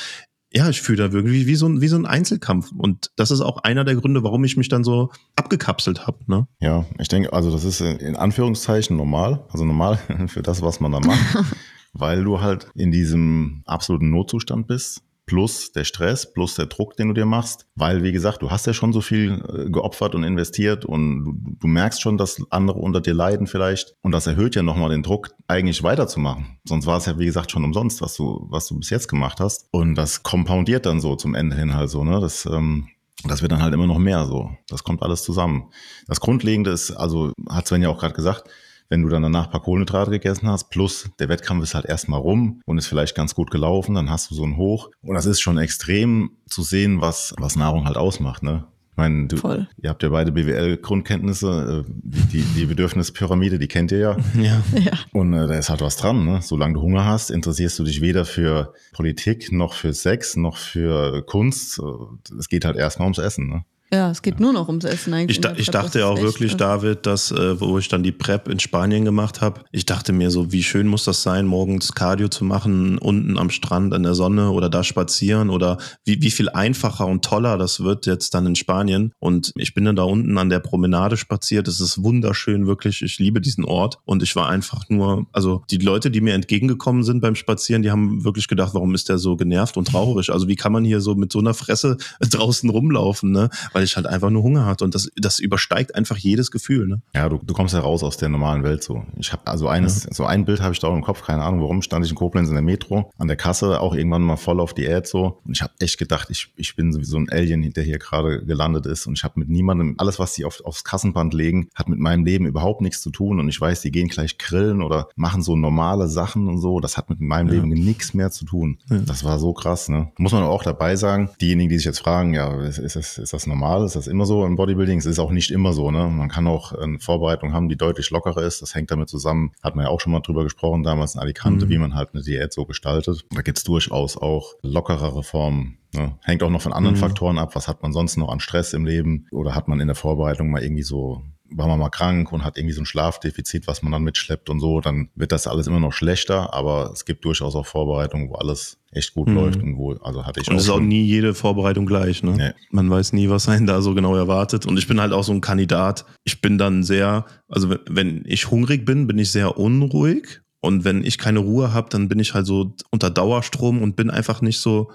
Ja, ich fühle da wirklich wie so, ein, wie so ein Einzelkampf. Und das ist auch einer der Gründe, warum ich mich dann so abgekapselt habe. Ne? Ja, ich denke, also das ist in Anführungszeichen normal, also normal <laughs> für das, was man da macht, <laughs> weil du halt in diesem absoluten Notzustand bist, plus der Stress, plus der Druck, den du dir machst, weil, wie gesagt, du hast ja schon so viel äh, geopfert und investiert und du, du merkst schon, dass andere unter dir leiden vielleicht und das erhöht ja nochmal den Druck, eigentlich weiterzumachen. Sonst war es ja, wie gesagt, schon umsonst, was du, was du bis jetzt gemacht hast und das kompoundiert dann so zum Ende hin halt so, ne, das, ähm, das wird dann halt immer noch mehr so. Das kommt alles zusammen. Das Grundlegende ist, also hat Sven ja auch gerade gesagt, wenn du dann danach ein paar Kohlenhydrate gegessen hast, plus der Wettkampf ist halt erstmal rum und ist vielleicht ganz gut gelaufen, dann hast du so ein Hoch. Und das ist schon extrem zu sehen, was, was Nahrung halt ausmacht, ne? Ich meine, du, Voll. ihr habt ja beide BWL-Grundkenntnisse, äh, die, die, die Bedürfnispyramide, die kennt ihr ja. <laughs> Ja. Ja. Und äh, da ist halt was dran, ne? Solange du Hunger hast, interessierst du dich weder für Politik, noch für Sex, noch für Kunst. Es geht halt erstmal ums Essen, ne? Ja, es geht nur noch ums Essen eigentlich. Ich, da, ich dachte ja auch echt, wirklich, äh, David, dass, äh, wo ich dann die Prep in Spanien gemacht habe, ich dachte mir so, wie schön muss das sein, morgens Cardio zu machen, unten am Strand in der Sonne oder da spazieren oder wie, wie viel einfacher und toller das wird jetzt dann in Spanien. Und ich bin dann da unten an der Promenade spaziert. Es ist wunderschön, wirklich. Ich liebe diesen Ort. Und ich war einfach nur, also die Leute, die mir entgegengekommen sind beim Spazieren, die haben wirklich gedacht, warum ist der so genervt und traurig? Also wie kann man hier so mit so einer Fresse <laughs> draußen rumlaufen, ne? Weil ich halt einfach nur Hunger hatte und das, das übersteigt einfach jedes Gefühl, ne? Ja, du, du kommst ja raus aus der normalen Welt so. Ich habe also eines, so ein Bild habe ich da auch im Kopf, keine Ahnung warum, stand ich in Koblenz in der Metro, an der Kasse, auch irgendwann mal voll auf Diät so. Und ich habe echt gedacht, ich, ich bin sowieso ein Alien, der hier gerade gelandet ist. Und ich habe mit niemandem, alles, was die auf, aufs Kassenband legen, hat mit meinem Leben überhaupt nichts zu tun. Und ich weiß, die gehen gleich grillen oder machen so normale Sachen und so. Das hat mit meinem Leben nichts mehr zu tun. Das war so krass, ne? Muss man auch dabei sagen, diejenigen, die sich jetzt fragen, ja, ist, ist, ist das normal? Ist das immer so im Bodybuilding? Es ist auch nicht immer so, ne? Man kann auch eine Vorbereitung haben, die deutlich lockerer ist. Das hängt damit zusammen, hat man ja auch schon mal drüber gesprochen, damals in Alicante, wie man halt eine Diät so gestaltet. Da gibt's durchaus auch lockerere Formen. Ne? Hängt auch noch von anderen Faktoren ab. Was hat man sonst noch an Stress im Leben? Oder hat man in der Vorbereitung mal irgendwie so war man mal krank und hat irgendwie so ein Schlafdefizit, was man dann mitschleppt und so, dann wird das alles immer noch schlechter, aber es gibt durchaus auch Vorbereitungen, wo alles echt gut Mhm. läuft und wo, also hatte ich Und es ist auch nie jede Vorbereitung gleich, ne? Nee. Man weiß nie, was einen da so genau erwartet. Und ich bin halt auch so ein Kandidat. Ich bin dann sehr, also wenn- wenn ich hungrig bin, bin ich sehr unruhig. Und wenn ich keine Ruhe habe, dann bin ich halt so unter Dauerstrom und bin einfach nicht so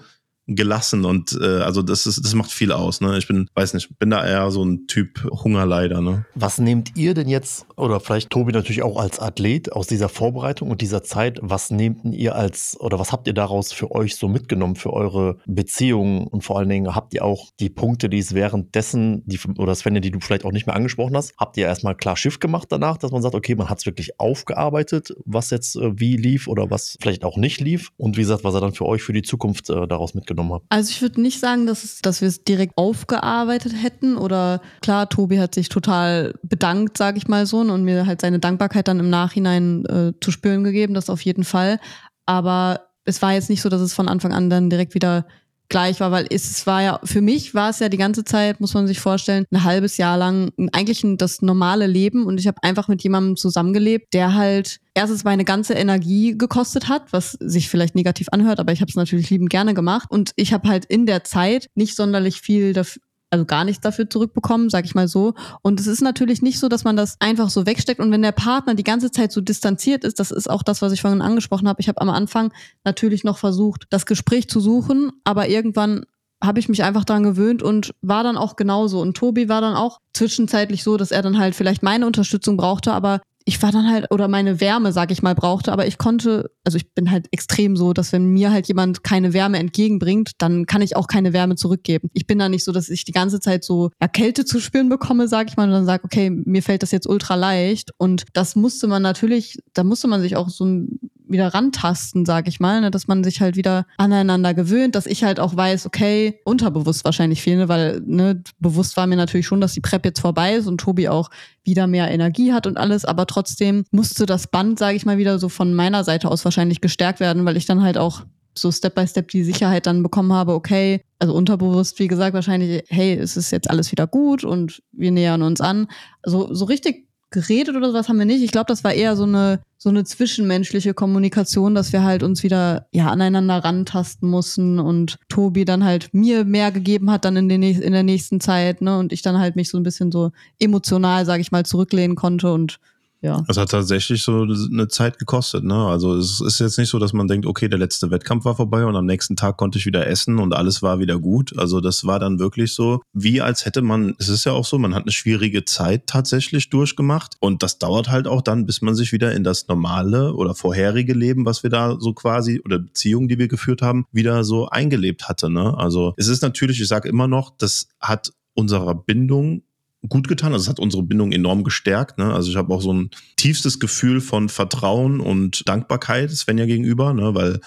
gelassen und äh, also das ist das macht viel aus ne? Ich bin weiß nicht bin da eher so ein Typ Hungerleider ne? Was nehmt ihr denn jetzt, oder vielleicht Tobi natürlich auch als Athlet aus dieser Vorbereitung und dieser Zeit, was nehmt ihr als, oder was habt ihr daraus für euch so mitgenommen, für eure Beziehungen? Und vor allen Dingen habt ihr auch die Punkte, die es währenddessen, die, oder Svenja, die du vielleicht auch nicht mehr angesprochen hast, habt ihr erstmal klar Schiff gemacht danach, dass man sagt, okay, man hat es wirklich aufgearbeitet, was jetzt äh, wie lief oder was vielleicht auch nicht lief? Und wie gesagt, was er dann für euch für die Zukunft äh, daraus mitgenommen habt. Also ich würde nicht sagen, dass, dass wir es direkt aufgearbeitet hätten oder klar, Tobi hat sich total bedankt, sage ich mal so, und mir halt seine Dankbarkeit dann im Nachhinein äh, zu spüren gegeben, das auf jeden Fall. Aber es war jetzt nicht so, dass es von Anfang an dann direkt wieder gleich war, weil es war ja, für mich war es ja die ganze Zeit, muss man sich vorstellen, ein halbes Jahr lang eigentlich das normale Leben. Und ich habe einfach mit jemandem zusammengelebt, der halt erstens meine ganze Energie gekostet hat, was sich vielleicht negativ anhört, aber ich habe es natürlich liebend gerne gemacht. Und ich habe halt in der Zeit nicht sonderlich viel dafür also gar nichts dafür zurückbekommen, sag ich mal so. Und es ist natürlich nicht so, dass man das einfach so wegsteckt. Und wenn der Partner die ganze Zeit so distanziert ist, das ist auch das, was ich vorhin angesprochen habe. Ich habe am Anfang natürlich noch versucht, das Gespräch zu suchen, aber irgendwann habe ich mich einfach daran gewöhnt und war dann auch genauso. Und Tobi war dann auch zwischenzeitlich so, dass er dann halt vielleicht meine Unterstützung brauchte, aber ich war dann halt, oder meine Wärme, sag ich mal, brauchte, aber ich konnte, also ich bin halt extrem so, dass wenn mir halt jemand keine Wärme entgegenbringt, dann kann ich auch keine Wärme zurückgeben. Ich bin da nicht so, dass ich die ganze Zeit so ja, Kälte zu spüren bekomme, sag ich mal, und dann sage, okay, mir fällt das jetzt ultra leicht. Und das musste man natürlich, da musste man sich auch so ein wieder rantasten, sag ich mal, ne, dass man sich halt wieder aneinander gewöhnt, dass ich halt auch weiß, okay, unterbewusst wahrscheinlich viel, ne, weil ne, bewusst war mir natürlich schon, dass die Prep jetzt vorbei ist und Tobi auch wieder mehr Energie hat und alles, aber trotzdem musste das Band, sage ich mal, wieder so von meiner Seite aus wahrscheinlich gestärkt werden, weil ich dann halt auch so Step by Step die Sicherheit dann bekommen habe, okay, also unterbewusst, wie gesagt, wahrscheinlich, hey, es ist jetzt alles wieder gut und wir nähern uns an. Also so richtig geredet oder sowas haben wir nicht. Ich glaube, das war eher so eine so eine zwischenmenschliche Kommunikation, dass wir halt uns wieder ja aneinander rantasten mussten und Tobi dann halt mir mehr gegeben hat dann in, den, in der nächsten Zeit, ne, und ich dann halt mich so ein bisschen so emotional, sage ich mal, zurücklehnen konnte und ja. Das hat tatsächlich so eine Zeit gekostet, ne? Also es ist jetzt nicht so, dass man denkt, okay, der letzte Wettkampf war vorbei und am nächsten Tag konnte ich wieder essen und alles war wieder gut. Also das war dann wirklich so, wie als hätte man, es ist ja auch so, man hat eine schwierige Zeit tatsächlich durchgemacht und das dauert halt auch dann, bis man sich wieder in das normale oder vorherige Leben, was wir da so quasi oder Beziehungen, die wir geführt haben, wieder so eingelebt hatte, ne? Also es ist natürlich, ich sage immer noch, das hat unserer Bindung gut getan. Also es hat unsere Bindung enorm gestärkt. Ne? Also ich habe auch so ein tiefstes Gefühl von Vertrauen und Dankbarkeit Svenja gegenüber, ne? weil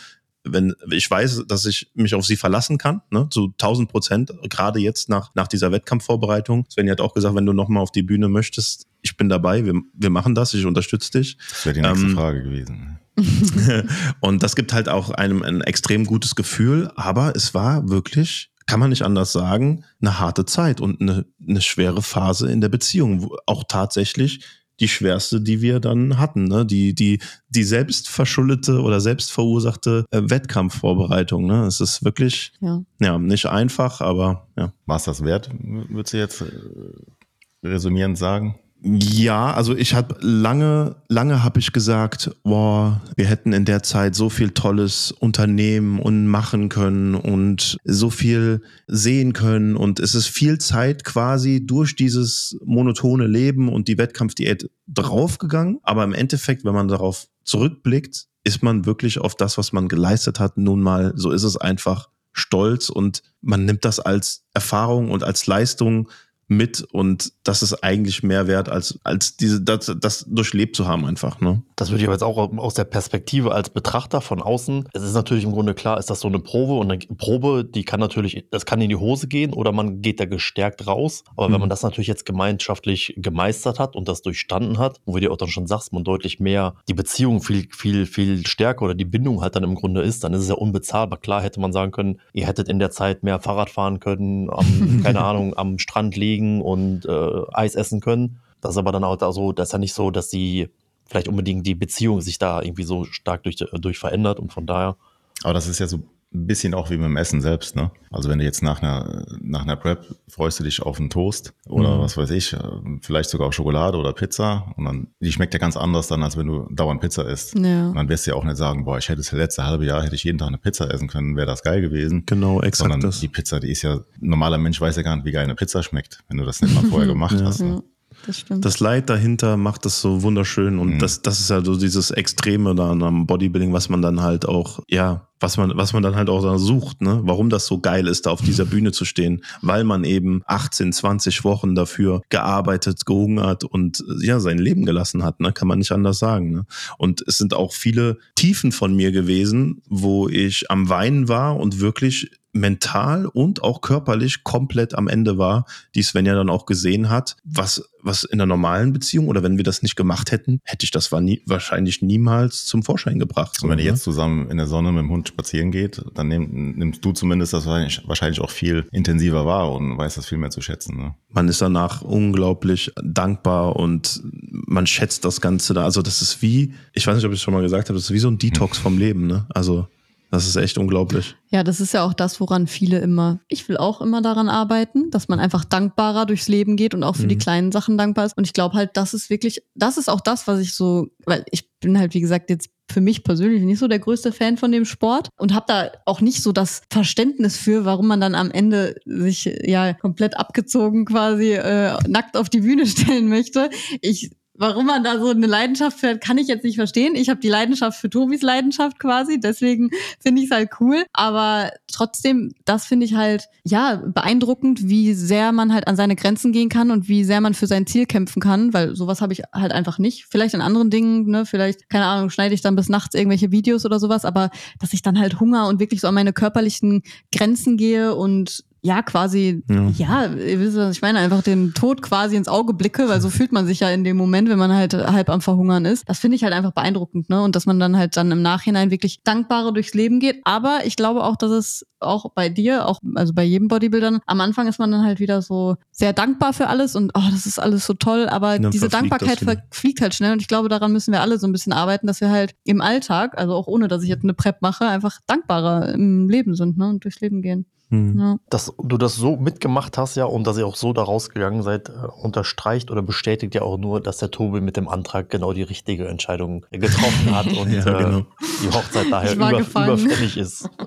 wenn ich weiß, dass ich mich auf sie verlassen kann, ne, zu 1000 Prozent, gerade jetzt nach, nach dieser Wettkampfvorbereitung. Svenja hat auch gesagt, wenn du nochmal auf die Bühne möchtest, ich bin dabei, wir, wir machen das, ich unterstütze dich. Das wäre die nächste Ähm, Frage gewesen. <laughs> und das gibt halt auch einem ein extrem gutes Gefühl, aber es war wirklich, kann man nicht anders sagen, eine harte Zeit und eine, eine schwere Phase in der Beziehung. Auch tatsächlich die schwerste, die wir dann hatten, ne? die, die, die selbst verschuldete oder selbst verursachte äh, Wettkampfvorbereitung. Ne? Es ist wirklich, Ja. ja, nicht einfach, aber ja. War es das wert, würdest du jetzt äh, resümierend sagen? Ja, also ich habe lange, lange habe ich gesagt, boah, wir hätten in der Zeit so viel Tolles unternehmen und machen können und so viel sehen können und es ist viel Zeit quasi durch dieses monotone Leben und die Wettkampfdiät draufgegangen. Aber im Endeffekt, wenn man darauf zurückblickt, ist man wirklich auf das, was man geleistet hat. Nun mal, so ist es einfach stolz und man nimmt das als Erfahrung und als Leistung mit und das ist eigentlich mehr wert, als, als diese, das, das durchlebt zu haben einfach, ne? Das würde ich aber jetzt auch aus der Perspektive als Betrachter von außen. Es ist natürlich im Grunde klar, ist das so eine Probe und eine Probe, die kann natürlich, das kann in die Hose gehen oder man geht da gestärkt raus. Aber wenn Mhm. man das natürlich jetzt gemeinschaftlich gemeistert hat und das durchstanden hat, wo du auch dann schon sagst, man deutlich mehr die Beziehung viel, viel, viel stärker oder die Bindung halt dann im Grunde ist, dann ist es ja unbezahlbar. Klar hätte man sagen können, ihr hättet in der Zeit mehr Fahrrad fahren können, am, <laughs> keine Ahnung, am Strand liegen und äh, Eis essen können. Das ist aber dann auch so, das ist ja nicht so, dass die vielleicht unbedingt die Beziehung sich da irgendwie so stark durch, durch verändert und von daher. Aber das ist ja so ein bisschen auch wie beim Essen selbst, ne? Also wenn du jetzt nach einer, nach einer Prep freust du dich auf einen Toast oder Mhm. was weiß ich, äh, vielleicht sogar auf Schokolade oder Pizza und dann, die schmeckt ja ganz anders dann, als wenn du dauernd Pizza isst. Ja. Und dann wirst du ja auch nicht sagen, boah, ich hätte das letzte halbe Jahr, hätte ich jeden Tag eine Pizza essen können, wäre das geil gewesen. Genau, exakt Sondern das. die Pizza, die ist ja, normaler Mensch weiß ja gar nicht, wie geil eine Pizza schmeckt, wenn du das nicht mal vorher <laughs> gemacht hast. Ne? Das stimmt. Das Leid dahinter macht das so wunderschön und Mhm. das, das ist ja so dieses Extreme da am Bodybuilding, was man dann halt auch, ja, was man, was man dann halt auch da sucht, ne? Warum das so geil ist, da auf dieser <laughs> Bühne zu stehen, weil man eben 18, 20 Wochen dafür gearbeitet, gehungert und ja, sein Leben gelassen hat, ne? Kann man nicht anders sagen, ne? Und es sind auch viele Tiefen von mir gewesen, wo ich am Weinen war und wirklich mental und auch körperlich komplett am Ende war, die Svenja dann auch gesehen hat, was, was in einer normalen Beziehung oder wenn wir das nicht gemacht hätten, hätte ich das nie, wahrscheinlich niemals zum Vorschein gebracht. Und wenn ihr ne? jetzt zusammen in der Sonne mit dem Hund spazieren geht, dann nehm, nimmst du zumindest das wahrscheinlich, wahrscheinlich auch viel intensiver wahr und weißt das viel mehr zu schätzen. Ne? man ist danach unglaublich dankbar und man schätzt das Ganze da. Also das ist wie, ich weiß nicht, ob ich es schon mal gesagt habe, das ist wie so ein Detox vom Leben, ne? Also das ist echt unglaublich. Ja, das ist ja auch das, woran viele immer, ich will auch immer daran arbeiten, dass man einfach dankbarer durchs Leben geht und auch für die Mhm. kleinen Sachen dankbar ist. Und ich glaube halt, das ist wirklich, das ist auch das, was ich so, weil ich bin halt, wie gesagt, jetzt für mich persönlich nicht so der größte Fan von dem Sport und habe da auch nicht so das Verständnis für, warum man dann am Ende sich ja komplett abgezogen quasi äh, nackt auf die Bühne <laughs> stellen möchte. Ich Warum man da so eine Leidenschaft für hat, kann ich jetzt nicht verstehen. Ich habe die Leidenschaft für Tobis Leidenschaft quasi, deswegen <laughs> finde ich es halt cool. Aber trotzdem, das finde ich halt, ja, beeindruckend, wie sehr man halt an seine Grenzen gehen kann und wie sehr man für sein Ziel kämpfen kann, weil sowas habe ich halt einfach nicht. Vielleicht in anderen Dingen, ne, vielleicht, keine Ahnung, schneide ich dann bis nachts irgendwelche Videos oder sowas, aber dass ich dann halt Hunger und wirklich so an meine körperlichen Grenzen gehe und ja, quasi, Ja. ja, ihr wisst, was ich meine, einfach den Tod quasi ins Auge blicke, weil so fühlt man sich ja in dem Moment, wenn man halt halb am Verhungern ist. Das finde ich halt einfach beeindruckend, ne? Und dass man dann halt dann im Nachhinein wirklich dankbarer durchs Leben geht. Aber ich glaube auch, dass es auch bei dir, auch, also bei jedem Bodybuildern, am Anfang ist man dann halt wieder so sehr dankbar für alles und oh, das ist alles so toll, aber diese Dankbarkeit verfliegt halt schnell und ich glaube, daran müssen wir alle so ein bisschen arbeiten, dass wir halt im Alltag, also auch ohne, dass ich jetzt eine Prep mache, einfach dankbarer im Leben sind, ne? Und durchs Leben gehen. Hm. Ja. Dass du das so mitgemacht hast, ja, und dass ihr auch so da rausgegangen seid, äh, unterstreicht oder bestätigt ja auch nur, dass der Tobi mit dem Antrag genau die richtige Entscheidung getroffen hat <laughs> und Ja, äh, genau. die Hochzeit daher war über, überfällig ist. <laughs>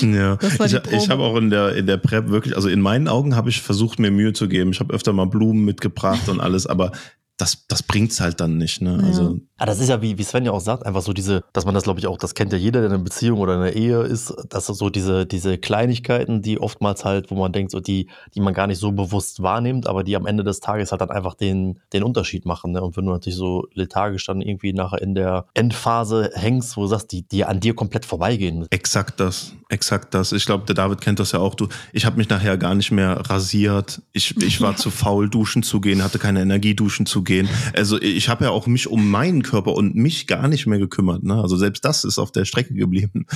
Ja, ich, ich habe auch in der, in der Prep wirklich, also in meinen Augen habe ich versucht, mir Mühe zu geben. Ich habe öfter mal Blumen mitgebracht und alles, aber das, das bringt's halt dann nicht. Ne? Ja. Also Ja, das ist ja, wie, wie Sven ja auch sagt, einfach so diese, dass man das, glaube ich, auch, das kennt ja jeder, der in einer Beziehung oder in einer Ehe ist, dass so diese, diese Kleinigkeiten, die oftmals halt, wo man denkt, so die, die man gar nicht so bewusst wahrnimmt, aber die am Ende des Tages halt dann einfach den, den Unterschied machen. Ne? Und wenn du natürlich so lethargisch dann irgendwie nachher in der Endphase hängst, wo du sagst, die, die an dir komplett vorbeigehen. Exakt das, exakt das. Ich glaube, der David kennt das ja auch. Du, ich habe mich nachher gar nicht mehr rasiert. Ich, ich war <laughs> zu faul, duschen zu gehen, hatte keine Energie, duschen zu gehen. Also ich habe ja auch mich um meinen Körper und mich gar nicht mehr gekümmert. Ne? Also selbst das ist auf der Strecke geblieben.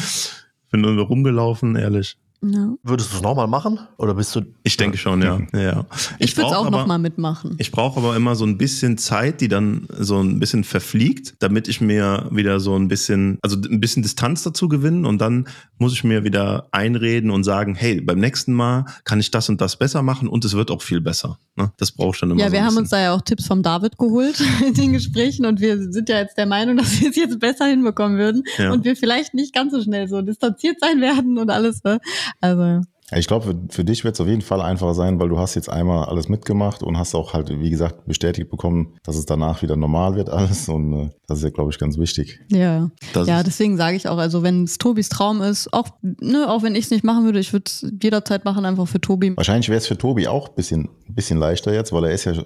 Bin nur rumgelaufen, ehrlich. Ja. Würdest du es nochmal machen? Oder bist du. Ich denke schon, ja. ja. Ich, würde es auch aber- noch mal mitmachen. Ich brauche aber immer so ein bisschen Zeit, die dann so ein bisschen verfliegt, damit ich mir wieder so ein bisschen, also ein bisschen Distanz dazu gewinnen und dann muss ich mir wieder einreden und sagen, hey, beim nächsten Mal kann ich das und das besser machen und es wird auch viel besser. Ne? Das brauche ich dann immer Ja, so wir ein haben uns da ja auch Tipps vom David geholt <laughs> in den Gesprächen und wir sind ja jetzt der Meinung, <laughs> dass wir es jetzt besser hinbekommen würden Ja. und wir vielleicht nicht ganz so schnell so distanziert sein werden und alles. Ne? Also ich glaube, für, für dich wird es auf jeden Fall einfacher sein, weil du hast jetzt einmal alles mitgemacht und hast auch halt, wie gesagt, bestätigt bekommen, dass es danach wieder normal wird alles und äh, das ist ja, glaube ich, ganz wichtig. ja, Das ja, deswegen sage ich auch, also wenn es Tobis Traum ist, auch ne, auch wenn ich es nicht machen würde, ich würde es jederzeit machen, einfach für Tobi. Wahrscheinlich wäre es für Tobi auch ein bisschen, bisschen leichter jetzt, weil er ist ja äh,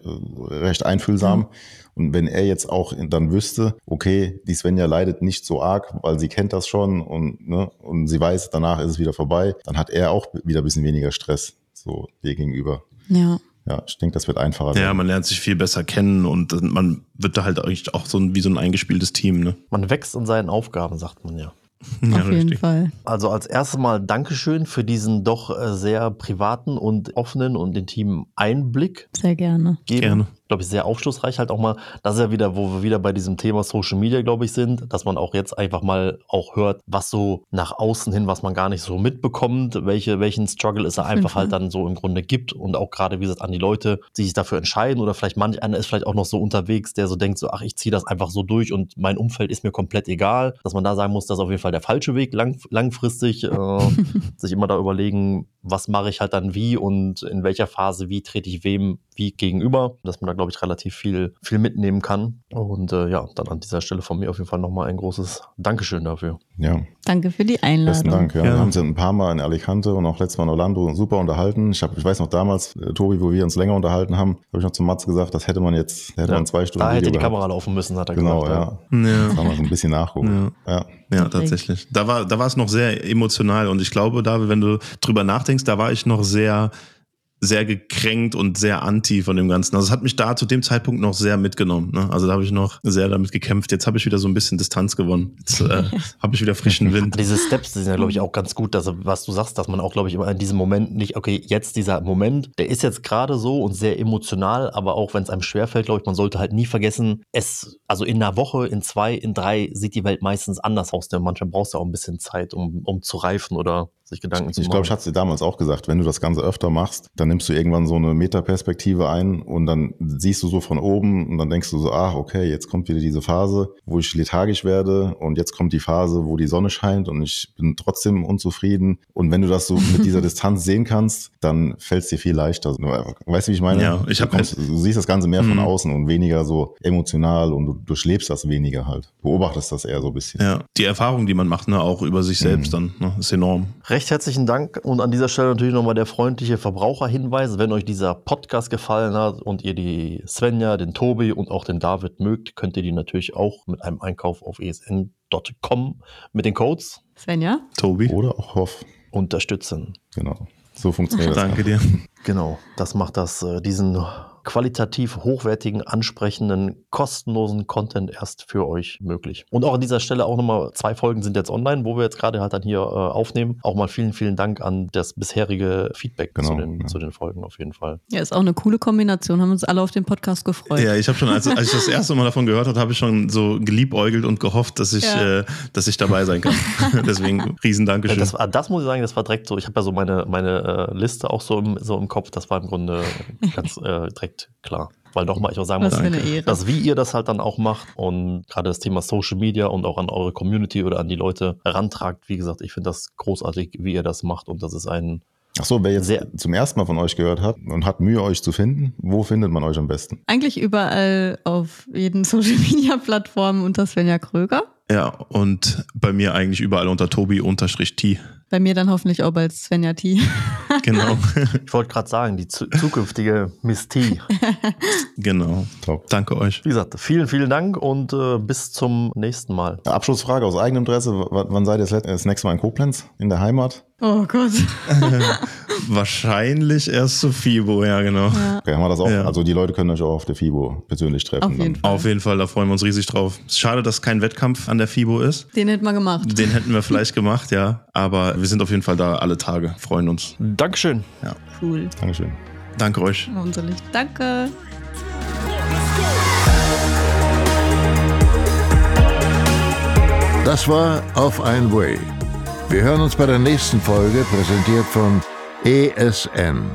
recht einfühlsam. Und wenn er jetzt auch dann wüsste, okay, die Svenja leidet nicht so arg, weil sie kennt das schon und, ne, und sie weiß, danach ist es wieder vorbei, dann hat er auch wieder ein bisschen weniger Stress so dir gegenüber. Ja. Ja, ich denke, das wird einfacher ja, sein. man lernt sich viel besser kennen und man wird da halt eigentlich auch so ein, wie so ein eingespieltes Team. Ne? Man wächst in seinen Aufgaben, sagt man ja. <laughs> Ja, auf jeden richtig. Fall. Also als erstes Mal Dankeschön für diesen doch äh, sehr privaten und offenen und intimen Einblick Sehr gerne. geben Gerne. Glaube ich, sehr aufschlussreich halt auch mal. Das ist ja wieder, wo wir wieder bei diesem Thema Social Media, glaube ich, sind, dass man auch jetzt einfach mal auch hört, was so nach außen hin, was man gar nicht so mitbekommt, welche, welchen Struggle es da einfach halt dann so im Grunde gibt. Und auch gerade, wie gesagt, an die Leute, die sich dafür entscheiden oder vielleicht manch einer ist vielleicht auch noch so unterwegs, der so denkt, so, ach, ich ziehe das einfach so durch und mein Umfeld ist mir komplett egal, dass man da sagen muss, das ist auf jeden Fall der falsche Weg lang, langfristig, äh, <laughs> sich immer da überlegen, was mache ich halt dann wie und in welcher Phase, wie trete ich wem wie gegenüber, dass man da, glaube ich, relativ viel, viel mitnehmen kann. Und äh, ja, dann an dieser Stelle von mir auf jeden Fall nochmal ein großes Dankeschön dafür. Ja, Danke für die Einladung. besten Dank. Ja. Ja. Wir haben uns ja ein paar Mal in Alicante und auch letztes Mal in Orlando super unterhalten. Ich, hab, ich weiß noch damals, äh, Tobi, wo wir uns länger unterhalten haben, habe ich noch zu Mats gesagt, das hätte man jetzt, hätte Ja, man zwei Stunden Da hätte Video die gehabt. Kamera laufen müssen, hat er Genau, gesagt. ja. Ja. Das haben wir so ein bisschen nachgucken. Ja. Ja, tatsächlich. Da war, da war es noch sehr emotional und ich glaube, David, wenn du drüber nachdenkst, da war ich noch sehr, sehr gekränkt und sehr anti von dem Ganzen. Also es hat mich da zu dem Zeitpunkt noch sehr mitgenommen. Ne? Also da habe ich noch sehr damit gekämpft. Jetzt habe ich wieder so ein bisschen Distanz gewonnen. Jetzt äh, <laughs> habe ich wieder frischen Wind. Diese Steps die sind ja, glaube ich, auch ganz gut, dass, was du sagst, dass man auch, glaube ich, immer in diesem Moment nicht, okay, jetzt dieser Moment, der ist jetzt gerade so und sehr emotional, aber auch wenn es einem schwerfällt, glaube ich, man sollte halt nie vergessen, es, also in einer Woche, in zwei, in drei sieht die Welt meistens anders aus. Denn manchmal brauchst du auch ein bisschen Zeit, um, um zu reifen oder sich Gedanken zu Ich machen. glaube, ich hatte es dir damals auch gesagt, wenn du das Ganze öfter machst, dann nimmst du irgendwann so eine Metaperspektive ein und dann siehst du so von oben und dann denkst du so, ach, okay, jetzt kommt wieder diese Phase, wo ich lethargisch werde und jetzt kommt die Phase, wo die Sonne scheint und ich bin trotzdem unzufrieden. Und wenn du das so mit dieser <laughs> Distanz sehen kannst, dann fällt es dir viel leichter. Weißt du, wie ich meine? Ja, ich du, hab kommst, du siehst das Ganze mehr von Mhm. außen und weniger so emotional und du durchlebst das weniger halt. Beobachtest das eher so ein bisschen. Ja, die Erfahrung, die man macht, ne, auch über sich selbst dann, ne, ist enorm. Recht herzlichen Dank und an dieser Stelle natürlich nochmal der freundliche Verbraucherhinweis. Wenn euch dieser Podcast gefallen hat und ihr die Svenja, den Tobi und auch den David mögt, könnt ihr die natürlich auch mit einem Einkauf auf esn.com mit den Codes Svenja? Tobi, Oder auch Hoff. unterstützen. Genau. So funktioniert das. danke dir. Genau, das macht das, äh, diesen qualitativ hochwertigen, ansprechenden, kostenlosen Content erst für euch möglich. Und auch an dieser Stelle auch nochmal, zwei Folgen sind jetzt online, wo wir jetzt gerade halt dann hier äh, aufnehmen. Auch mal vielen, vielen Dank an das bisherige Feedback zu, Genau, den, ja. zu den Folgen auf jeden Fall. Ja, ist auch eine coole Kombination. Haben uns alle auf den Podcast gefreut. Ja, ich habe schon, als, als ich das erste Mal davon gehört habe, habe ich schon so geliebäugelt und gehofft, dass ich, Ja. äh, dass ich dabei sein kann. <laughs> Deswegen riesen Dankeschön. das, war- das muss ich sagen, das war direkt so. Ich habe ja so meine, meine äh, Liste auch so im, so im Kopf. Das war im Grunde <laughs> ganz äh, direkt klar. Weil nochmal, ich auch sagen Was muss, dass wie ihr das halt dann auch macht und gerade das Thema Social Media und auch an eure Community oder an die Leute herantragt. Wie gesagt, ich finde das großartig, wie ihr das macht und das ist ein Ach so, wer jetzt Sehr- zum ersten Mal von euch gehört hat und hat Mühe, euch zu finden, wo findet man euch am besten? Eigentlich überall auf jeden <laughs> Social Media Plattformen unter Svenja Kröger. ja, und bei mir eigentlich überall unter Tobi-T. Bei mir dann hoffentlich auch bald Svenja T. <laughs> Genau. Ich wollte gerade sagen, die zu zukünftige Miss T. <laughs> genau. Top. Danke euch. Wie gesagt, vielen, vielen Dank und äh, bis zum nächsten Mal. Abschlussfrage aus eigenem Interesse. W wann seid ihr das, let- das nächste Mal in Koblenz? In der Heimat? Oh Gott. <laughs> Wahrscheinlich erst zu FIBO, ja, genau. Okay, haben wir das auch? Ja. Also die Leute können euch auch auf der FIBO persönlich treffen. Auf jeden. Auf jeden Fall, da freuen wir uns riesig drauf. Schade, dass kein Wettkampf an der FIBO ist. Den hätten wir gemacht. Den hätten wir vielleicht gemacht, ja. Aber wir sind auf jeden Fall da alle Tage, freuen uns. Dankeschön. Cool. Dankeschön. Danke euch. Unser Licht. Danke. Das war Auf ein Way. Wir hören uns bei der nächsten Folge, präsentiert von ESN.